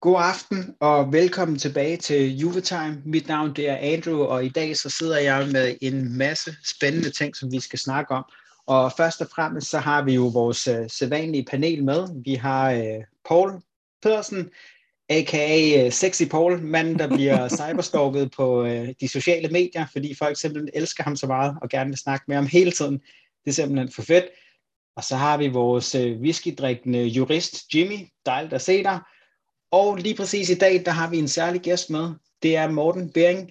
God aften og velkommen tilbage til Juvetime. Mit navn det er Andrew, og i dag så sidder jeg med en masse spændende ting, som vi skal snakke om. Og først og fremmest så har vi jo vores uh, sædvanlige panel med. Vi har uh, Paul Pedersen, a.k.a. Uh, Sexy Paul, manden, der bliver cyberstalket på uh, de sociale medier, fordi folk simpelthen elsker ham så meget og gerne vil snakke med ham hele tiden. Det er simpelthen for fedt. Og så har vi vores uh, whiskydrikkende jurist Jimmy. Dejligt at se dig. Og lige præcis i dag, der har vi en særlig gæst med. Det er Morten Bering.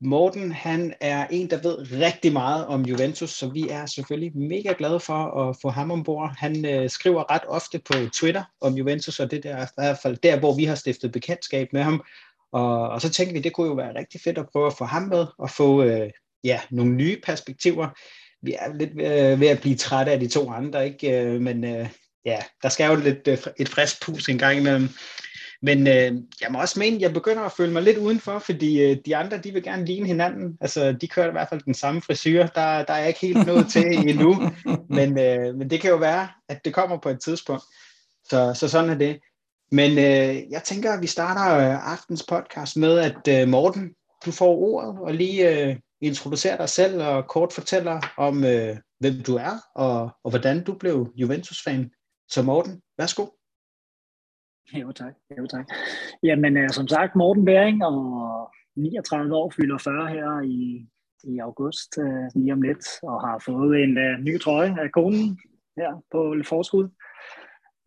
Morten, han er en, der ved rigtig meget om Juventus, så vi er selvfølgelig mega glade for at få ham ombord. Han øh, skriver ret ofte på Twitter om Juventus, og det er i hvert fald der, hvor vi har stiftet bekendtskab med ham. Og, og så tænkte vi, det kunne jo være rigtig fedt at prøve at få ham med og få øh, ja, nogle nye perspektiver. Vi er lidt øh, ved at blive trætte af de to andre, ikke? Øh, men øh, ja, der skal jo lidt øh, et frisk pus en gang imellem. Men øh, jeg må også mene, at jeg begynder at føle mig lidt udenfor, fordi øh, de andre, de vil gerne ligne hinanden. Altså, de kører i hvert fald den samme frisyr. Der, der er jeg ikke helt nået til endnu. Men, øh, men det kan jo være, at det kommer på et tidspunkt. Så, så sådan er det. Men øh, jeg tænker, at vi starter øh, aftens podcast med, at øh, Morten, du får ordet og lige øh, introducerer dig selv og kort fortæller om, øh, hvem du er og, og hvordan du blev Juventus-fan. Så Morten, værsgo. Jo tak, jo tak. Jamen øh, som sagt, Morten Bæring og 39 år fylder 40 her i, i august øh, lige om lidt, og har fået en øh, ny trøje af konen her på forskud.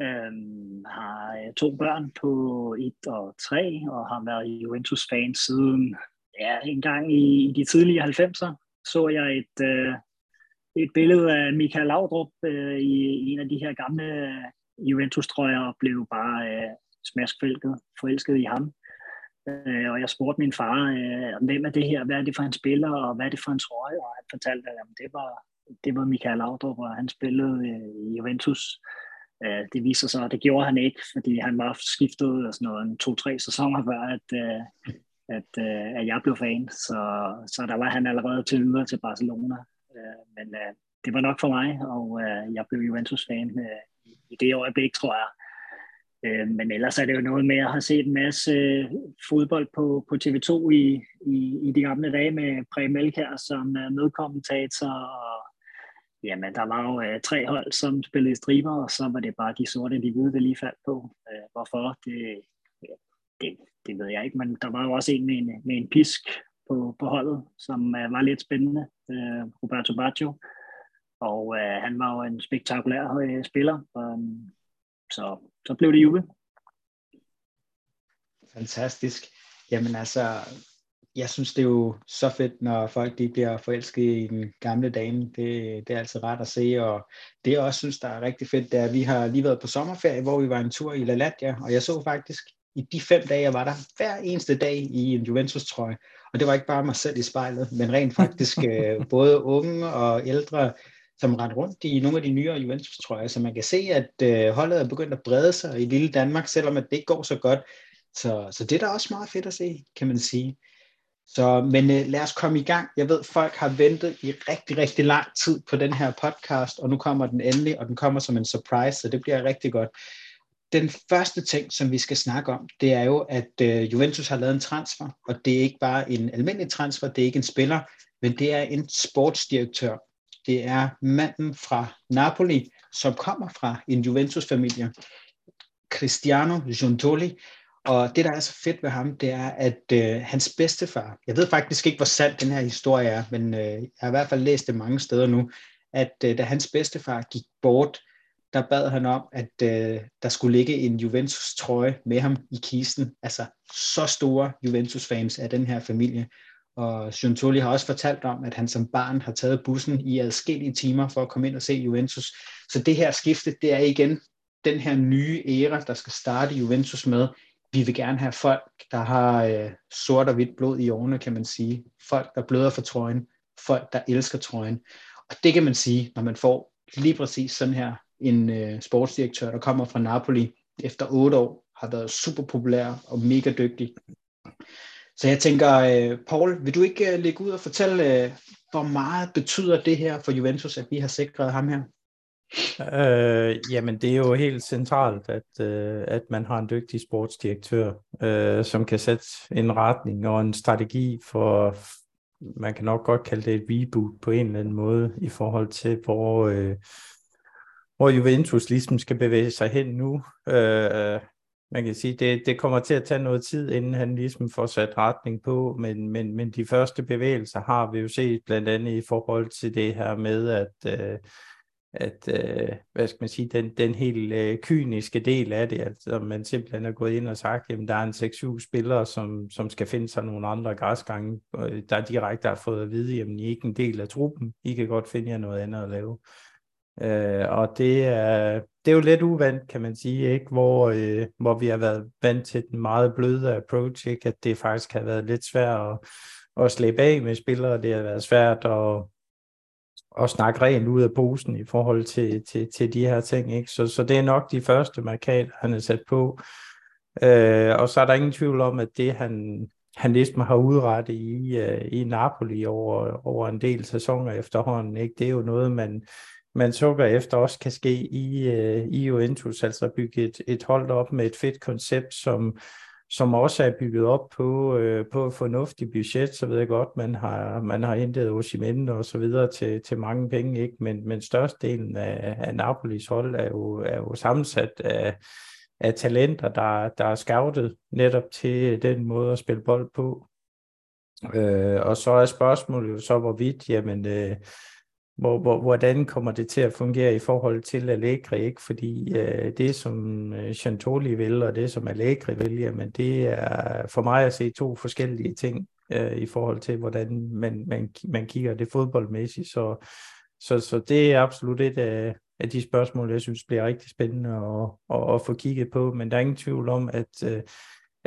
Øhm, har øh, to børn på 1 og 3, og har været Juventus-fan siden ja, en gang i, i de tidlige 90'er. Så jeg et, øh, et billede af Michael Laudrup uh, i en af de her gamle Juventus-trøjer og blev bare øh, smaskfælket, forelsket i ham. Øh, og jeg spurgte min far, øh, hvem er det her, hvad er det for en spiller, og hvad er det for en trøje, og han fortalte, at det var, det var Michael Laudrup, og han spillede øh, i Juventus. Øh, det viser sig, at det gjorde han ikke, fordi han var skiftet sådan noget, en to-tre sæsoner før, at, øh, at, øh, at jeg blev fan. Så, så der var han allerede til videre til Barcelona. Øh, men øh, det var nok for mig, og øh, jeg blev Juventus-fan øh, i det øjeblik, tror jeg. Øh, men ellers er det jo noget med at have set en masse øh, fodbold på, på TV2 i, i, i de gamle dage med Præm Elkær som øh, medkommentator. Og, jamen, der var jo øh, tre hold, som spillede striber, og så var det bare de sorte, de hvide, der lige faldt på. Øh, hvorfor? Det, det, det ved jeg ikke, men der var jo også en med en, med en pisk på, på holdet, som øh, var lidt spændende. Øh, Roberto Baggio. Og øh, han var jo en spektakulær øh, spiller, øh, så, så blev det Juve. Fantastisk. Jamen altså, jeg synes, det er jo så fedt, når folk de bliver forelsket i den gamle dame. Det, det er altid rart at se, og det jeg også synes, der er rigtig fedt, det er, at vi har lige været på sommerferie, hvor vi var en tur i La Latia, og jeg så faktisk i de fem dage, jeg var der, hver eneste dag i en Juventus-trøje. Og det var ikke bare mig selv i spejlet, men rent faktisk øh, både unge og ældre som rendte rundt i nogle af de nyere Juventus-trøjer, så man kan se, at øh, holdet er begyndt at brede sig i lille Danmark, selvom at det ikke går så godt. Så, så det er da også meget fedt at se, kan man sige. Så, men øh, lad os komme i gang. Jeg ved, folk har ventet i rigtig, rigtig lang tid på den her podcast, og nu kommer den endelig, og den kommer som en surprise, så det bliver rigtig godt. Den første ting, som vi skal snakke om, det er jo, at øh, Juventus har lavet en transfer, og det er ikke bare en almindelig transfer, det er ikke en spiller, men det er en sportsdirektør, det er manden fra Napoli, som kommer fra en Juventus-familie, Cristiano Giuntoli. Og det, der er så fedt ved ham, det er, at øh, hans bedstefar, jeg ved faktisk ikke, hvor sand den her historie er, men øh, jeg har i hvert fald læst det mange steder nu, at øh, da hans bedstefar gik bort, der bad han om, at øh, der skulle ligge en Juventus-trøje med ham i kisten. Altså, så store Juventus-fans af den her familie. Og Giuntoli har også fortalt om, at han som barn har taget bussen i adskillige timer for at komme ind og se Juventus. Så det her skifte, det er igen den her nye æra, der skal starte Juventus med. Vi vil gerne have folk, der har øh, sort og hvidt blod i årene, kan man sige. Folk, der bløder for trøjen. Folk, der elsker trøjen. Og det kan man sige, når man får lige præcis sådan her en øh, sportsdirektør, der kommer fra Napoli efter otte år, har været super populær og mega dygtig. Så jeg tænker, øh, Paul, vil du ikke øh, lægge ud og fortælle, øh, hvor meget betyder det her for Juventus, at vi har sikret ham her? Øh, jamen, det er jo helt centralt, at, øh, at man har en dygtig sportsdirektør, øh, som kan sætte en retning og en strategi for, man kan nok godt kalde det et reboot på en eller anden måde, i forhold til, hvor, øh, hvor Juventus ligesom skal bevæge sig hen nu. Øh, man kan sige, det, det kommer til at tage noget tid, inden han ligesom får sat retning på, men, men, men de første bevægelser har vi jo set blandt andet i forhold til det her med, at, øh, at øh, hvad skal man sige, den, den helt øh, kyniske del af det, altså man simpelthen er gået ind og sagt, at der er en 6-7 spillere, som, som skal finde sig nogle andre græsgange, der direkte har fået at vide, at I er ikke en del af truppen, I kan godt finde jer noget andet at lave. Øh, og det er, det er jo lidt uvandt, kan man sige, ikke? Hvor, øh, hvor vi har været vant til den meget bløde approach, ikke? at det faktisk har været lidt svært at, at slippe af med spillere, det har været svært at, at snakke rent ud af posen i forhold til, til, til de her ting. Ikke? Så, så det er nok de første markader, han har sat på. Øh, og så er der ingen tvivl om, at det han, han ligesom har udrettet i, uh, i Napoli over, over en del sæsoner efterhånden, ikke? det er jo noget, man, man sukker efter også kan ske i, øh, i Juventus, altså bygge et, et hold op med et fedt koncept, som, som også er bygget op på, øh, på et fornuftigt budget, så ved jeg godt, man har, man har hentet Osimhen og så videre til, til mange penge, ikke? Men, men størstedelen af, af Napolis hold er jo, er jo sammensat af, af talenter, der, der er scoutet netop til den måde at spille bold på. Øh, og så er spørgsmålet jo så, hvorvidt, jamen, øh, hvor, hvor, hvordan kommer det til at fungere i forhold til Allegri, ikke? Fordi øh, det, som øh, Chantoli vil, og det, som Allegri vil, jamen det er for mig at se to forskellige ting øh, i forhold til, hvordan man, man, man kigger det fodboldmæssigt. Så, så, så det er absolut et af, af de spørgsmål, jeg synes bliver rigtig spændende at, at, at få kigget på. Men der er ingen tvivl om, at øh,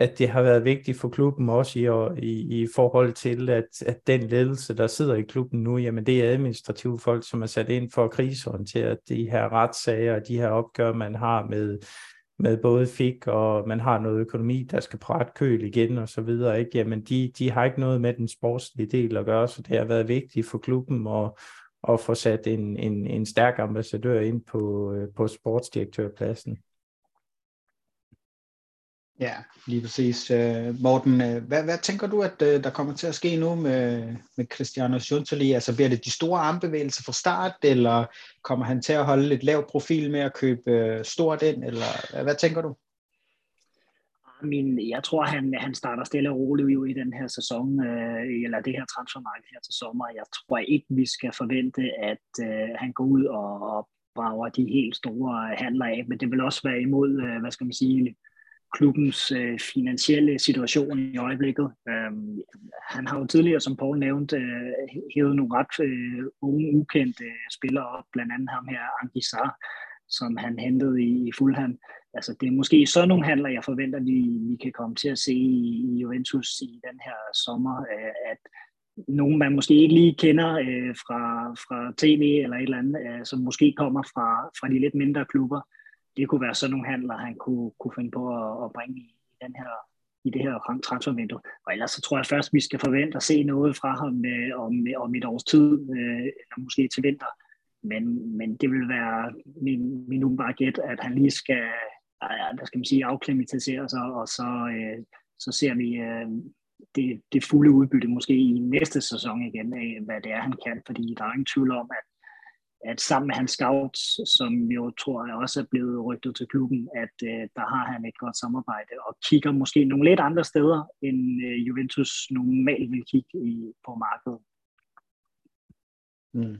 at det har været vigtigt for klubben også i, i, i forhold til, at, at den ledelse, der sidder i klubben nu, jamen det er administrative folk, som er sat ind for at krisehåndtere de her retssager og de her opgør, man har med, med både FIK, og man har noget økonomi, der skal prate køl igen og så videre, ikke? Jamen de, de har ikke noget med den sportslige del at gøre, så det har været vigtigt for klubben at, at få sat en, en, en stærk ambassadør ind på, øh, på sportsdirektørpladsen. Ja, lige præcis. Øh, Morten, øh, hvad, hvad tænker du, at øh, der kommer til at ske nu med, med Cristiano Sjuntoli? Altså bliver det de store armbevægelser fra start, eller kommer han til at holde lidt lav profil med at købe stort ind, eller hvad tænker du? Min, jeg tror, han, han starter stille og roligt i den her sæson, øh, eller det her transfermarked her til sommer. Jeg tror ikke, vi skal forvente, at øh, han går ud og, og brager de helt store handler af, men det vil også være imod, øh, hvad skal man sige, klubbens øh, finansielle situation i øjeblikket. Øhm, han har jo tidligere, som Paul nævnte, øh, hævet nogle ret øh, unge, ukendte øh, spillere op, blandt andet ham her, Angisar, som han hentede i, i Fulham. Altså, det er måske sådan nogle handler, jeg forventer, vi, vi kan komme til at se i, i Juventus i den her sommer, øh, at nogen, man måske ikke lige kender øh, fra, fra tv eller et eller andet, øh, som måske kommer fra, fra de lidt mindre klubber, det kunne være sådan nogle handler, han kunne, kunne finde på at, at bringe i, i den her i det her transfervindue. Og ellers så tror jeg først, vi skal forvente at se noget fra ham øh, om, om et års tid, øh, eller måske til vinter. Men, men det vil være min, min umiddelbare gæt, at han lige skal, øh, skal man sige, afklimatisere sig, og så, øh, så ser vi øh, det, det fulde udbytte måske i næste sæson igen af, hvad det er, han kan. Fordi der er ingen tvivl om, at at sammen med hans scouts, som jo tror jeg også er blevet rygtet til klubben, at øh, der har han et godt samarbejde og kigger måske nogle lidt andre steder, end øh, Juventus normalt vil kigge i, på markedet. Mm.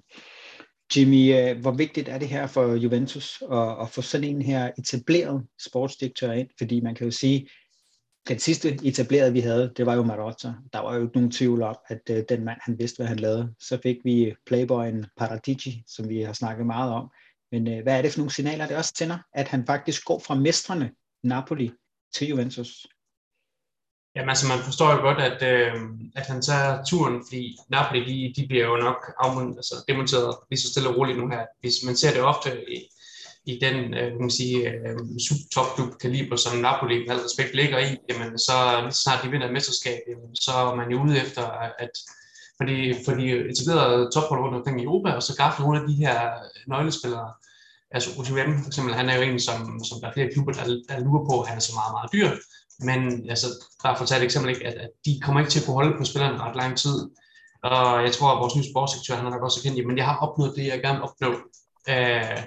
Jimmy, øh, hvor vigtigt er det her for Juventus at, at få sådan en her etableret sportsdirektør ind? Fordi man kan jo sige, den sidste etablerede, vi havde, det var jo Marotta. Der var jo ikke nogen tvivl om, at øh, den mand, han vidste, hvad han lavede. Så fik vi playboyen Paratici, som vi har snakket meget om. Men øh, hvad er det for nogle signaler, det også tænder, at han faktisk går fra mestrene Napoli til Juventus? Jamen altså, man forstår jo godt, at, øh, at han tager turen, fordi Napoli, de, de bliver jo nok afmundet, altså demonteret lige så stille og roligt nu her. Hvis man ser det ofte i, i den øh, kan man sige, øh, subtopklub kaliber, som Napoli med al respekt ligger i, jamen så lige så snart de vinder et mesterskab, jamen, så er man jo ude efter at for de, for de etablerede tophold rundt omkring i Europa, og så gafle nogle af de her nøglespillere. Altså Osimhen for eksempel, han er jo en, som, som der er flere klubber, der, der lurer på, at han er så meget, meget dyr. Men altså, bare for at tage et eksempel, ikke, at, at de kommer ikke til at kunne holde på spilleren ret lang tid. Og jeg tror, at vores nye sportsdirektør, han har nok også kendt, men jeg har opnået det, jeg gerne opnå øh,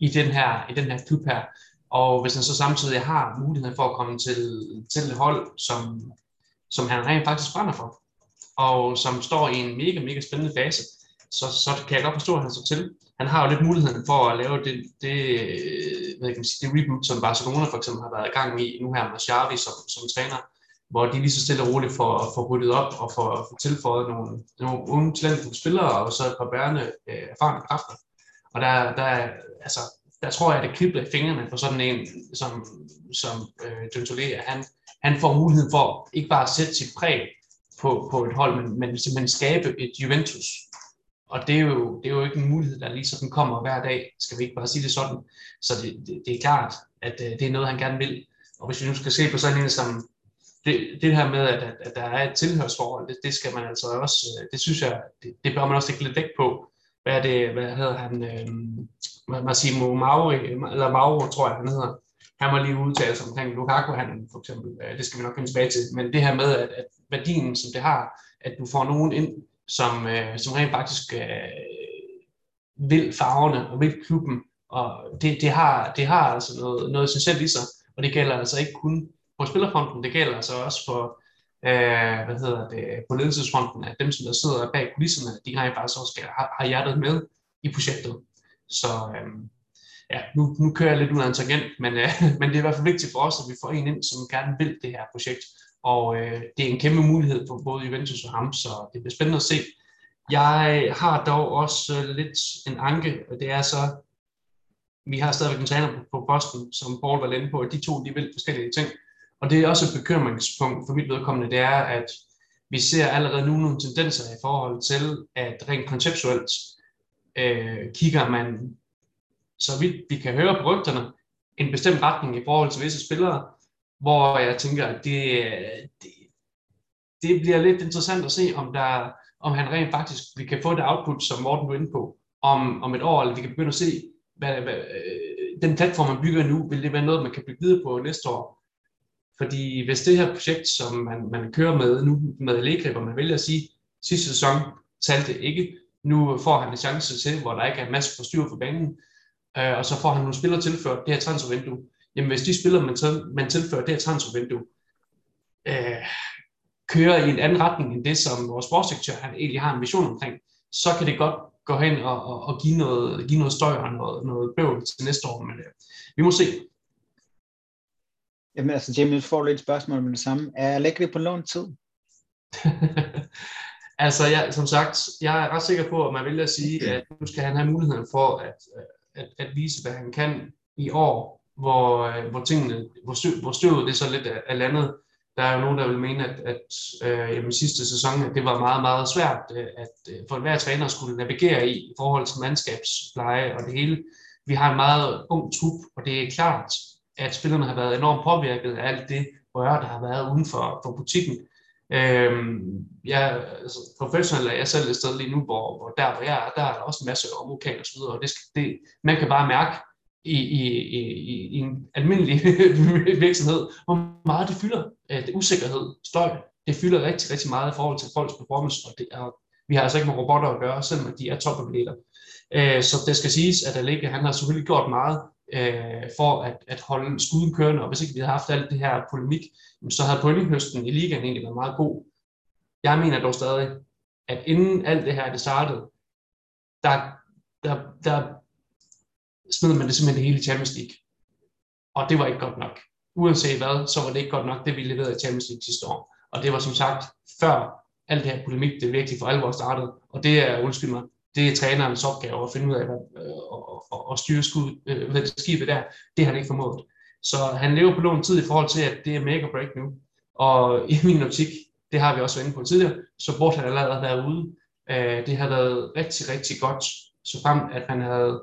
i, den her, i den her klub her. Og hvis han så samtidig har muligheden for at komme til, til et hold, som, som han rent faktisk brænder for, og som står i en mega, mega spændende fase, så, så kan jeg godt forstå, at han står til. Han har jo lidt muligheden for at lave det, det, hvad kan man sige, det reboot, som Barcelona for eksempel har været i gang i nu her med Xavi som, som træner, hvor de lige så stille og roligt får, får ryddet op og får, får tilføjet nogle, nogle unge talentfulde spillere og så et par bærende øh, erfarne kræfter. Og der, der, altså, der tror jeg, at det kribler i fingrene for sådan en som, som øh, John Tolé, han, han får muligheden for ikke bare at sætte sit præg på, på et hold, men, men simpelthen skabe et Juventus. Og det er, jo, det er jo ikke en mulighed, der lige sådan kommer hver dag, skal vi ikke bare sige det sådan. Så det, det, det er klart, at øh, det er noget, han gerne vil. Og hvis vi nu skal se på sådan en som, det, det her med, at, at, at der er et tilhørsforhold, det, det skal man altså også, øh, det synes jeg, det, det bør man også lægge lidt vægt på. Hvad er det, hvad hedder han, øh, Massimo Mauri, eller Mauro, tror jeg, han hedder. Han var lige udtale sig omkring Lukaku, han for eksempel, øh, det skal vi nok komme tilbage til, men det her med, at, at værdien, som det har, at du får nogen ind, som, øh, som rent faktisk øh, vil farverne og vil klubben, og det, det, har, det har altså noget, noget essentielt i sig, og det gælder altså ikke kun på spillerfronten, det gælder altså også for, øh, hvad hedder det, på ledelsesfronten, at dem, som der sidder bag kulisserne, de rent faktisk også skal, har, har hjertet med i projektet. Så, øh, ja, nu, nu kører jeg lidt ud af en tangent, men, øh, men det er i hvert fald vigtigt for os, at vi får en ind, som gerne vil det her projekt. Og øh, det er en kæmpe mulighed for både Juventus og ham, så det bliver spændende at se. Jeg har dog også øh, lidt en anke, og det er så, vi har stadigvæk en træner på, på posten, som Paul var inde på, at de to de vil forskellige ting. Og det er også et bekymringspunkt for mit vedkommende, det er, at vi ser allerede nu nogle tendenser i forhold til, at rent konceptuelt øh, kigger man så vidt vi kan høre på rygterne, en bestemt retning i forhold til visse spillere, hvor jeg tænker, at det, det, det bliver lidt interessant at se, om, der, om han rent faktisk vi kan få det output, som Morten var inde på, om, om et år, eller vi kan begynde at se, hvad, hvad, øh, den platform, man bygger nu, vil det være noget, man kan bygge videre på næste år. Fordi hvis det her projekt, som man, man kører med nu med Allegri, hvor man vælger at sige, sidste sæson talte ikke, nu får han en chance til, hvor der ikke er en masse forstyr for banen, øh, og så får han nogle spillere tilført det her transfervindue. Jamen hvis de spillere, man, man tilfører det her transfervindue, øh, kører i en anden retning end det, som vores sportsdirektør han egentlig har en vision omkring, så kan det godt gå hen og, og, og give, noget, give noget støj og noget, noget bøvl til næste år. Men øh, vi må se. Jamen altså, Jamie, får lidt spørgsmål med det samme. Er Allegri på lån tid? altså, jeg, som sagt, jeg er ret sikker på, at man vil at sige, at nu skal han have muligheden for at, at, at vise, hvad han kan i år, hvor, øh, hvor tingene, hvor, støv, hvor støvet det så lidt er, er landet. Der er jo nogen, der vil mene, at, at øh, jamen, sidste sæson, at det var meget, meget svært, øh, at øh, for hver træner skulle navigere i, i forhold til mandskabspleje og det hele. Vi har en meget ung trup, og det er klart, at spillerne har været enormt påvirket af alt det røre, der har været uden for, for butikken. Øhm, jeg, altså, professionelt er jeg selv et sted lige nu, hvor, hvor der hvor jeg er, der er der også en masse omvokal og så videre, og det, skal, det, man kan bare mærke i, i, i, i en almindelig virksomhed, hvor meget det fylder. Øh, det usikkerhed, støj, det fylder rigtig, rigtig meget i forhold til folks performance, og det er, vi har altså ikke med robotter at gøre, selvom de er topatleter. Øh, så det skal siges, at Allega, han har selvfølgelig gjort meget øh, for at, at holde skuden kørende, og hvis ikke vi havde haft alt det her polemik, så havde pointhøsten i ligaen egentlig været meget god. Jeg mener dog stadig, at inden alt det her det startede, der, der, der smed man det simpelthen det hele i Champions League. Og det var ikke godt nok. Uanset hvad, så var det ikke godt nok, det vi leverede i Champions League sidste år. Og det var som sagt før alt det her polemik, det virkelig for alvor startede. Og det er, undskyld mig, det er trænerens opgave at finde ud af øh, at, styre skud, øh, skibet der. Det har han ikke formået. Så han lever på lån tid i forhold til, at det er make or break nu. Og i min optik, det har vi også været inde på tidligere, så burde han allerede være ude. Øh, det har været rigtig, rigtig godt, så frem at han havde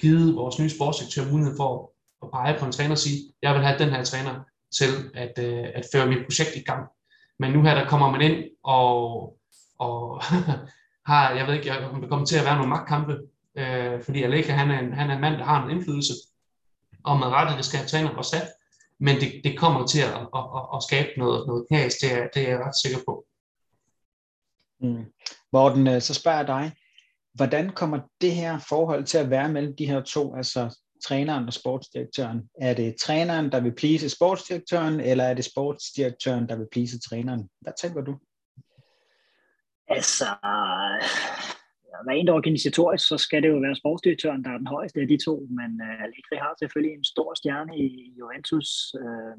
givet vores nye sportsdirektør mulighed for at pege på en træner og sige, jeg vil have den her træner til at, øh, at føre mit projekt i gang. Men nu her, der kommer man ind og, og har, jeg ved ikke, om der kommer til at være nogle magtkampe øh, fordi Aleka, han er, en, han er en mand, der har en indflydelse, og med rette, det skal have træner og sat, men det, det kommer til at, at, at, at skabe noget, noget knas, det er, det er jeg ret sikker på. Mm. Morten, øh, så spørger jeg dig, hvordan kommer det her forhold til at være mellem de her to, altså træneren og sportsdirektøren? Er det træneren, der vil plise sportsdirektøren, eller er det sportsdirektøren, der vil plise træneren? Hvad tænker du? Altså, øh, rent organisatorisk, så skal det jo være sportsdirektøren, der er den højeste af de to, men uh, Allegri har selvfølgelig en stor stjerne i Juventus. Uh,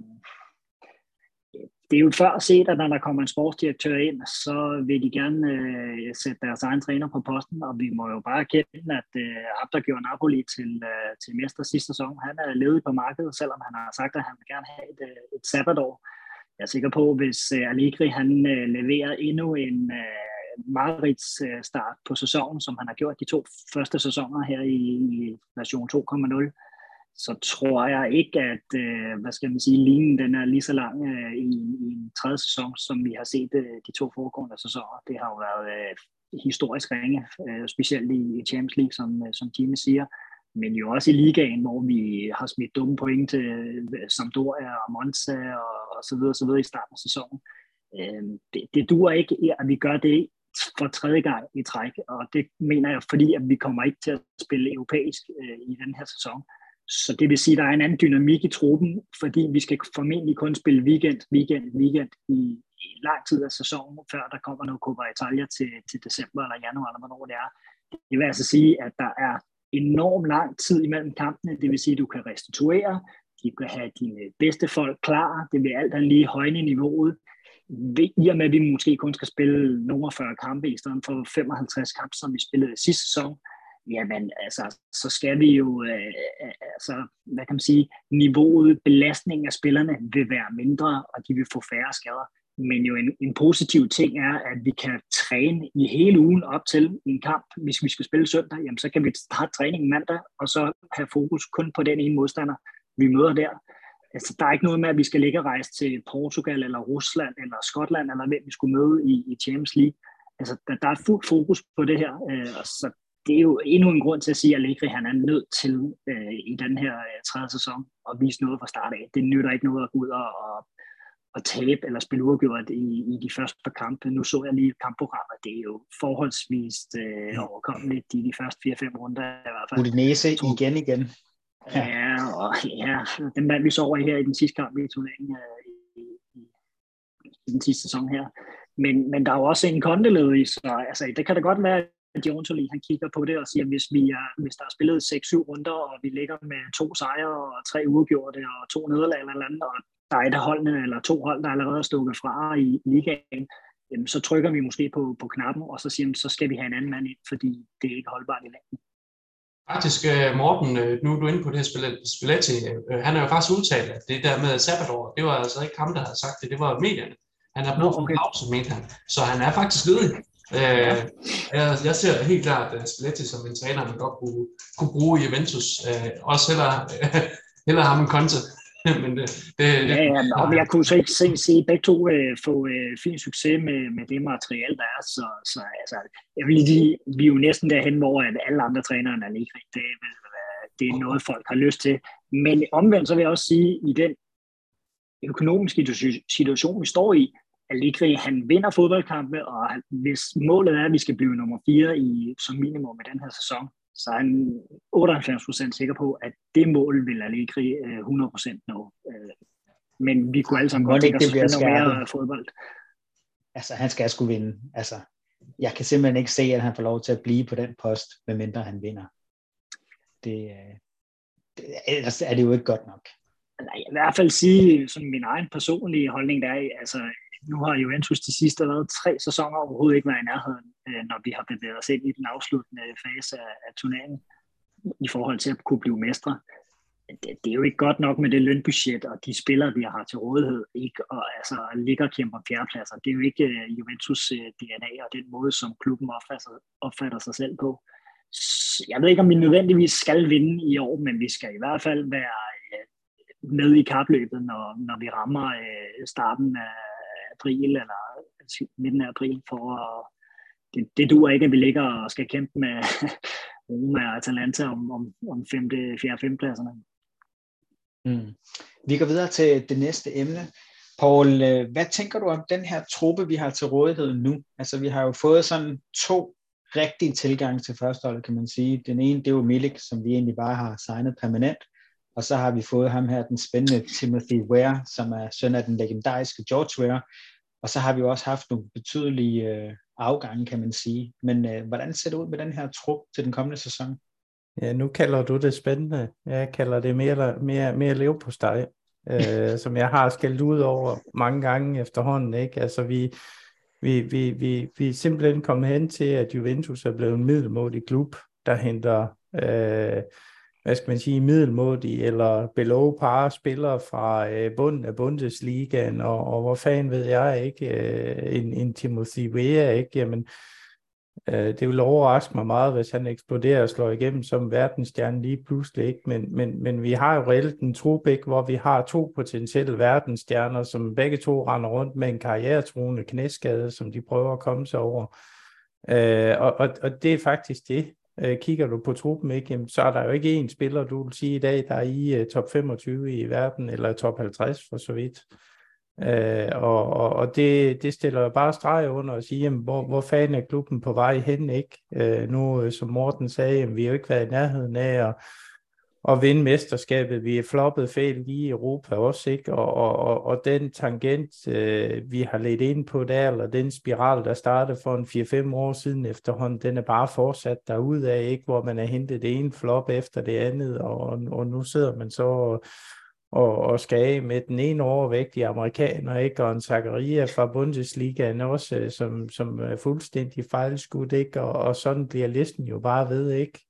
det er jo før set, at når der kommer en sportsdirektør ind, så vil de gerne uh, sætte deres egen træner på posten, og vi må jo bare erkende, at uh, Abder gjorde Napoli til, uh, til mester sidste sæson, han er levet på markedet, selvom han har sagt, at han vil gerne have et, et sabbatår. Jeg er sikker på, hvis uh, Allegri han uh, leverer endnu en uh, Marits øh, start på sæsonen, som han har gjort de to første sæsoner her i, i version 2.0, så tror jeg ikke, at øh, hvad skal man sige, linjen den er lige så lang øh, i, i en tredje sæson, som vi har set øh, de to foregående sæsoner. Det har jo været øh, historisk ringe, øh, specielt i Champions League, som, som Jimmy siger, men jo også i ligaen, hvor vi har smidt dumme point til Sampdoria og Monza og, og så videre, så videre i starten af sæsonen. det, det duer ikke, at vi gør det for tredje gang i træk, og det mener jeg, fordi at vi kommer ikke til at spille europæisk øh, i den her sæson. Så det vil sige, at der er en anden dynamik i truppen, fordi vi skal formentlig kun spille weekend, weekend, weekend i, i lang tid af sæsonen, før der kommer noget Copa Italia til, til december eller januar, eller hvornår det er. Det vil altså sige, at der er enormt lang tid imellem kampene, det vil sige, at du kan restituere, du kan have dine bedste folk klar, det vil alt andet lige højne niveauet, i og med, at vi måske kun skal spille nogle 40 kampe i stedet for 55 kampe, som vi spillede sidste sæson, jamen altså, så skal vi jo, øh, øh, altså, hvad kan man sige, niveauet, belastningen af spillerne vil være mindre, og de vil få færre skader. Men jo en, en positiv ting er, at vi kan træne i hele ugen op til en kamp. Hvis vi skal spille søndag, jamen så kan vi starte træningen mandag, og så have fokus kun på den ene modstander, vi møder der. Altså, der er ikke noget med, at vi skal ligge og rejse til Portugal eller Rusland eller Skotland, eller hvem vi skulle møde i, i Champions League. Altså, der, der er fuldt fokus på det her, øh, og så det er jo endnu en grund til at sige, at Allegri han er nødt til øh, i den her øh, tredje sæson at vise noget fra start af. Det nytter ikke noget at gå ud og, og, og tabe eller spille uafgjort i, i de første par kampe. Nu så jeg lige kampprogrammet. Det er jo forholdsvis øh, overkommeligt i de første 4-5 runder i hvert fald. Udinese igen igen. Ja, og ja, den mand, vi så over her i den sidste kamp i turneringen øh, i, i, i den sidste sæson her. Men, men der er jo også en kondeled i, så altså, det kan da godt være, at Jonesoli, han kigger på det og siger, at hvis, vi er, hvis der er spillet 6-7 runder, og vi ligger med to sejre og tre uafgjorte og to nederlag eller andet, og der er et af holdene, eller to hold, der allerede er stukket fra i ligaen, jamen, så trykker vi måske på, på knappen, og så siger vi, så skal vi have en anden mand ind, fordi det er ikke holdbart i landet. Faktisk, øh, Morten, øh, nu er du inde på det her Spalletti, øh, han har jo faktisk udtalt, at det der med sabbatår, det var altså ikke ham, der havde sagt det, det var medierne. Han har brug for en pause, mente han. Så han er faktisk ledig. Ja. Jeg, jeg ser helt klart Spalletti som en træner, man godt kunne, kunne bruge i Juventus. Også hellere, hellere ham en Conte. men det, det, ja, ja, og jeg kunne så ikke se, se begge to uh, få uh, fin succes med, med det materiale, der er. Så, så altså, jeg vil lige, vi er jo næsten derhen, hvor at alle andre trænere er ikke det, det er noget, folk har lyst til. Men omvendt, så vil jeg også sige, i den økonomiske situation, vi står i, Allegri, han vinder fodboldkampe, og hvis målet er, at vi skal blive nummer 4 i, som minimum i den her sæson, så er han 98% sikker på, at det mål vil Allegri 100% øh, nå. Øh, men vi kunne alle sammen godt tænke os noget mere fodbold. Altså, han skal sgu vinde. Altså, jeg kan simpelthen ikke se, at han får lov til at blive på den post, medmindre han vinder. Det, øh, det, ellers er det jo ikke godt nok. Jeg vil i hvert fald sige, som min egen personlige holdning, der er, altså, nu har Juventus de sidste været tre sæsoner overhovedet ikke været i nærheden, øh, når vi har bevæget os ind i den afsluttende fase af, af turneringen, i forhold til at kunne blive mestre. Det, det er jo ikke godt nok med det lønbudget og de spillere, vi har til rådighed, ikke? og altså ligger og kæmper fjerdepladser. Det er jo ikke uh, Juventus øh, uh, DNA og den måde, som klubben opfatter, opfatter sig selv på. Jeg ved ikke, om vi nødvendigvis skal vinde i år, men vi skal i hvert fald være øh, med i kapløbet, når, når vi rammer øh, starten af april eller midten af april for at det, det duer ikke, at vi ligger og skal kæmpe med, Roma og Atalanta om, om, om 5. 4. 5. pladserne. Mm. Vi går videre til det næste emne. Paul, øh, hvad tænker du om den her truppe, vi har til rådighed nu? Altså, vi har jo fået sådan to rigtige tilgange til førsteholdet, kan man sige. Den ene, det er jo Milik, som vi egentlig bare har signet permanent. Og så har vi fået ham her, den spændende Timothy Ware, som er søn af den legendariske George Ware. Og så har vi også haft nogle betydelige øh, afgange, kan man sige. Men øh, hvordan ser det ud med den her trup til den kommende sæson? Ja, nu kalder du det spændende. Jeg kalder det mere, mere, mere lev på steg, øh, som jeg har skældt ud over mange gange efterhånden. Ikke? Altså, vi, vi, vi, vi, vi er simpelthen kommet hen til, at Juventus er blevet en middelmådig klub, der henter øh, hvad skal man sige, middelmådige eller below par spillere fra øh, bunden af Bundesligaen, og, og hvor fanden ved jeg ikke, øh, en, en Timothy Weah, ikke, jamen, øh, det vil overraske mig meget, hvis han eksploderer og slår igennem som verdensstjerne lige pludselig, ikke, men, men, men vi har jo reelt en trup, ikke, hvor vi har to potentielle verdensstjerner, som begge to render rundt med en karrieretruende knæskade, som de prøver at komme sig over. Øh, og, og, og det er faktisk det, Øh, kigger du på truppen, ikke, jamen, så er der jo ikke én spiller, du vil sige i dag, der er i øh, top 25 i verden, eller top 50 for så vidt. Øh, og og, og det, det stiller bare streg under at sige, jamen, hvor, hvor fanden er klubben på vej hen, ikke? Øh, nu, øh, som Morten sagde, jamen, vi har jo ikke været i nærheden af at at vinde mesterskabet. Vi er floppet lige i Europa også, ikke? Og, og, og, og den tangent, øh, vi har let ind på der, eller den spiral, der startede for en 4-5 år siden efterhånden, den er bare fortsat af, ikke? Hvor man har hentet det ene flop efter det andet, og, og nu sidder man så og, og, og skal af med den ene overvægtige amerikaner, ikke? Og en Zakaria fra Bundesligaen også, øh, som, som er fuldstændig fejlskudt, ikke? Og, og sådan bliver listen jo bare ved, ikke?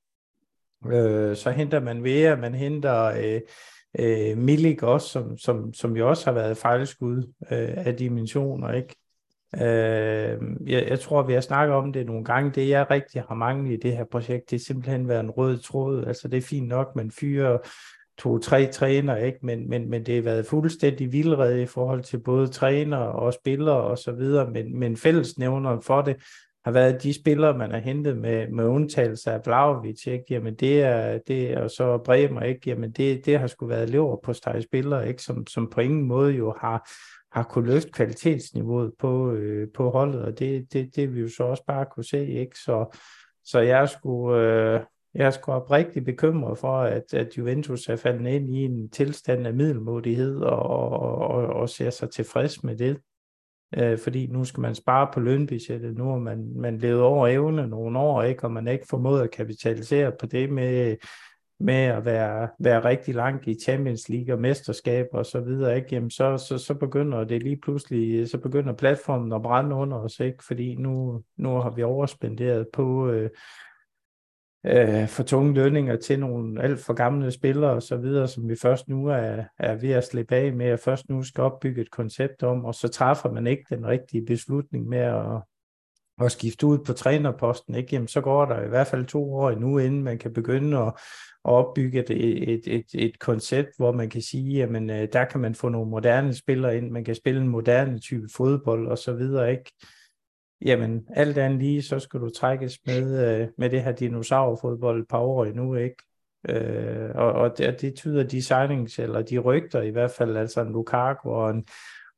Øh, så henter man Vea, man henter øh, øh, Milik også, som, som, som jo også har været fejlskud øh, af dimensioner, ikke? Øh, jeg, jeg tror, vi har snakket om det nogle gange. Det, jeg rigtig har manglet i det her projekt, det er simpelthen været en rød tråd. Altså, det er fint nok, man fyrer to-tre træner, ikke? Men, men, men det har været fuldstændig vildrede i forhold til både træner og spillere og så videre, men, men fællesnævneren for det har været de spillere, man har hentet med, med undtagelse af Vlaovic, ikke? Jamen det er, det og så Bremer, ikke? Jamen det, det har sgu været lever på steg spillere, ikke? Som, som på ingen måde jo har, har kunne løfte kvalitetsniveauet på, øh, på holdet, og det, det, det vi jo så også bare kunne se, ikke? Så, så jeg skulle øh, jeg er sgu oprigtigt bekymret for, at, at Juventus er faldet ind i en tilstand af middelmodighed og, og, og, og ser sig tilfreds med det øh, fordi nu skal man spare på lønbudgettet, nu har man, man levet over evne nogle år, ikke, og man ikke formået at kapitalisere på det med, med at være, være rigtig langt i Champions League og mesterskab og så videre, ikke? Jamen så, så, så begynder det lige pludselig, så begynder platformen at brænde under os, ikke? Fordi nu, nu har vi overspenderet på, øh, øh, for tunge lønninger til nogle alt for gamle spillere og så videre, som vi først nu er, er ved at slippe af med, og først nu skal opbygge et koncept om, og så træffer man ikke den rigtige beslutning med at, at skifte ud på trænerposten, ikke? Jamen, så går der i hvert fald to år endnu, inden man kan begynde at, at opbygge et, et, et, et koncept, hvor man kan sige, jamen øh, der kan man få nogle moderne spillere ind, man kan spille en moderne type fodbold og så videre, ikke? Jamen, alt andet lige, så skal du trækkes med, øh, med det her dinosaurfodbold et par år endnu, ikke? Øh, og, og det, det tyder de signings, eller de rygter i hvert fald, altså en Lukaku og en,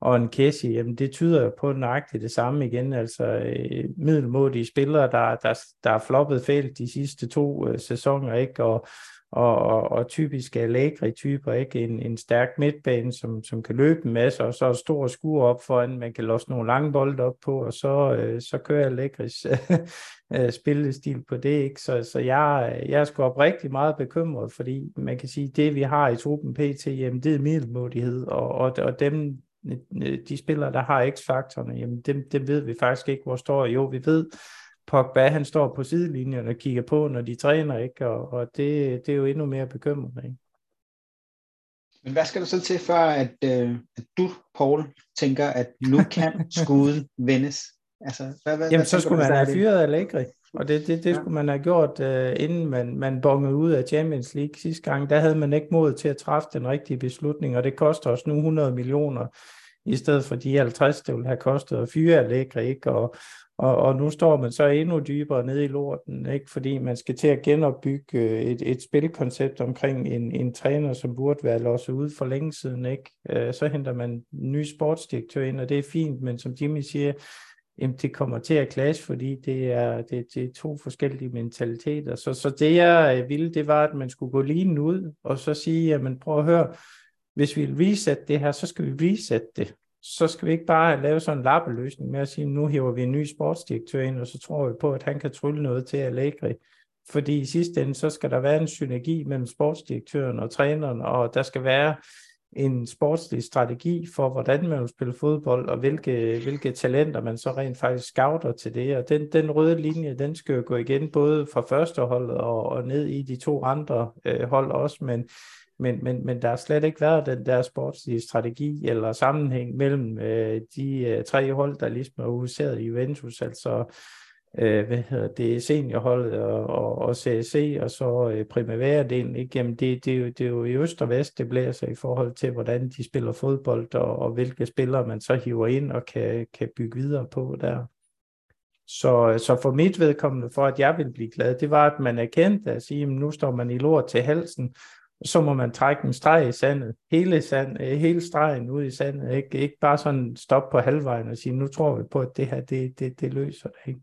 og en Kessie, jamen det tyder på nøjagtigt det samme igen, altså øh, middelmådige spillere, der, der, der er floppet fælt de sidste to øh, sæsoner, ikke? Og, og, og, og typisk lækre typer, ikke? En, en stærk midtbane, som, som kan løbe en masse, og så stor skur op foran, man kan låse nogle lange bolde op på, og så, øh, så kører Allegris øh, spillestil på det, ikke? Så, så jeg, jeg er sgu oprigtigt meget bekymret, fordi man kan sige, det vi har i truppen PT, jamen det er middelmodighed, og, og, og dem, de spillere, der har x-faktorerne, jamen dem, dem ved vi faktisk ikke, hvor står. Jo, vi ved, Pogba, han står på sidelinjen og kigger på, når de træner, ikke? Og, og det, det er jo endnu mere bekymrende, ikke? Men hvad skal der så til, for at, øh, at du, Paul, tænker, at nu kan skuden vendes? Altså, hvad, hvad, Jamen, hvad så skulle man have fyret Allegri, og det, det, det ja. skulle man have gjort, uh, inden man, man bongede ud af Champions League sidste gang. Der havde man ikke mod til at træffe den rigtige beslutning, og det koster os nu 100 millioner, i stedet for de 50, det ville have kostet at fyre Allegri, ikke? Og, Og, og nu står man så endnu dybere nede i lorten, ikke? fordi man skal til at genopbygge øh, et, et spilkoncept omkring en, en træner, som burde være låst ud for længe siden. Ikke? Øh, så henter man en ny sportsdirektør ind, og det er fint, men som Jimmy siger, jamen det kommer til at clash, fordi det er, det, det er to forskellige mentaliteter. Så, så det jeg øh, ville, det var, at man skulle gå lige ud, og så sige, jamen prøv at høre, hvis vi vil reset det her, så skal vi reset det så skal vi ikke bare lave sådan en lappeløsning med at sige, nu hiver vi en ny sportsdirektør ind, og så tror vi på, at han kan trylle noget til Allegri. Fordi i sidste ende, så skal der være en synergi mellem sportsdirektøren og træneren, og der skal være en sportslig strategi for, hvordan man vil spille fodbold, og hvilke, hvilke talenter man så rent faktisk scouter til det. Og den, den røde linje, den skal jo gå igen både fra første holdet og, og ned i de to andre øh, hold også, men men, men, men der har slet ikke været den der sportslige strategi eller sammenhæng mellem øh, de øh, tre hold, der ligesom er huseret i Juventus, altså øh, hvad hedder det, seniorholdet og, og, og CSC, og så øh, primavera-delen. Ikke? Jamen det, det, er jo, det er jo i øst og vest, det blæser sig i forhold til, hvordan de spiller fodbold, og, og hvilke spillere man så hiver ind og kan, kan bygge videre på der. Så, øh, så for mit vedkommende, for at jeg vil blive glad, det var, at man erkendte at sige, at nu står man i lort til halsen, så må man trække en streg i sandet, hele, sand, øh, hele stregen ud i sandet, ikke, ikke bare sådan stoppe på halvvejen og sige, nu tror vi på, at det her, det, det, det løser det, ikke?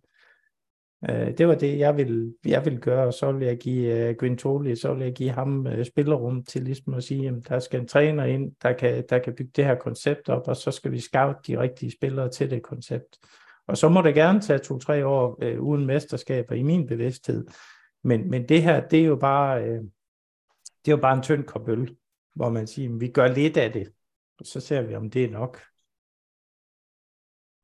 Øh, det var det, jeg ville, jeg ville gøre, og så ville jeg give øh, uh, Gwintoli, så ville jeg give ham uh, spillerum til ligesom at sige, at der skal en træner ind, der kan, der kan bygge det her koncept op, og så skal vi scout de rigtige spillere til det koncept. Og så må det gerne tage to-tre år uh, uden mesterskaber i min bevidsthed. Men, men det her, det er jo bare, uh, det er jo bare en tynd kop øl, hvor man siger, at vi gør lidt af det, og så ser vi, om det er nok.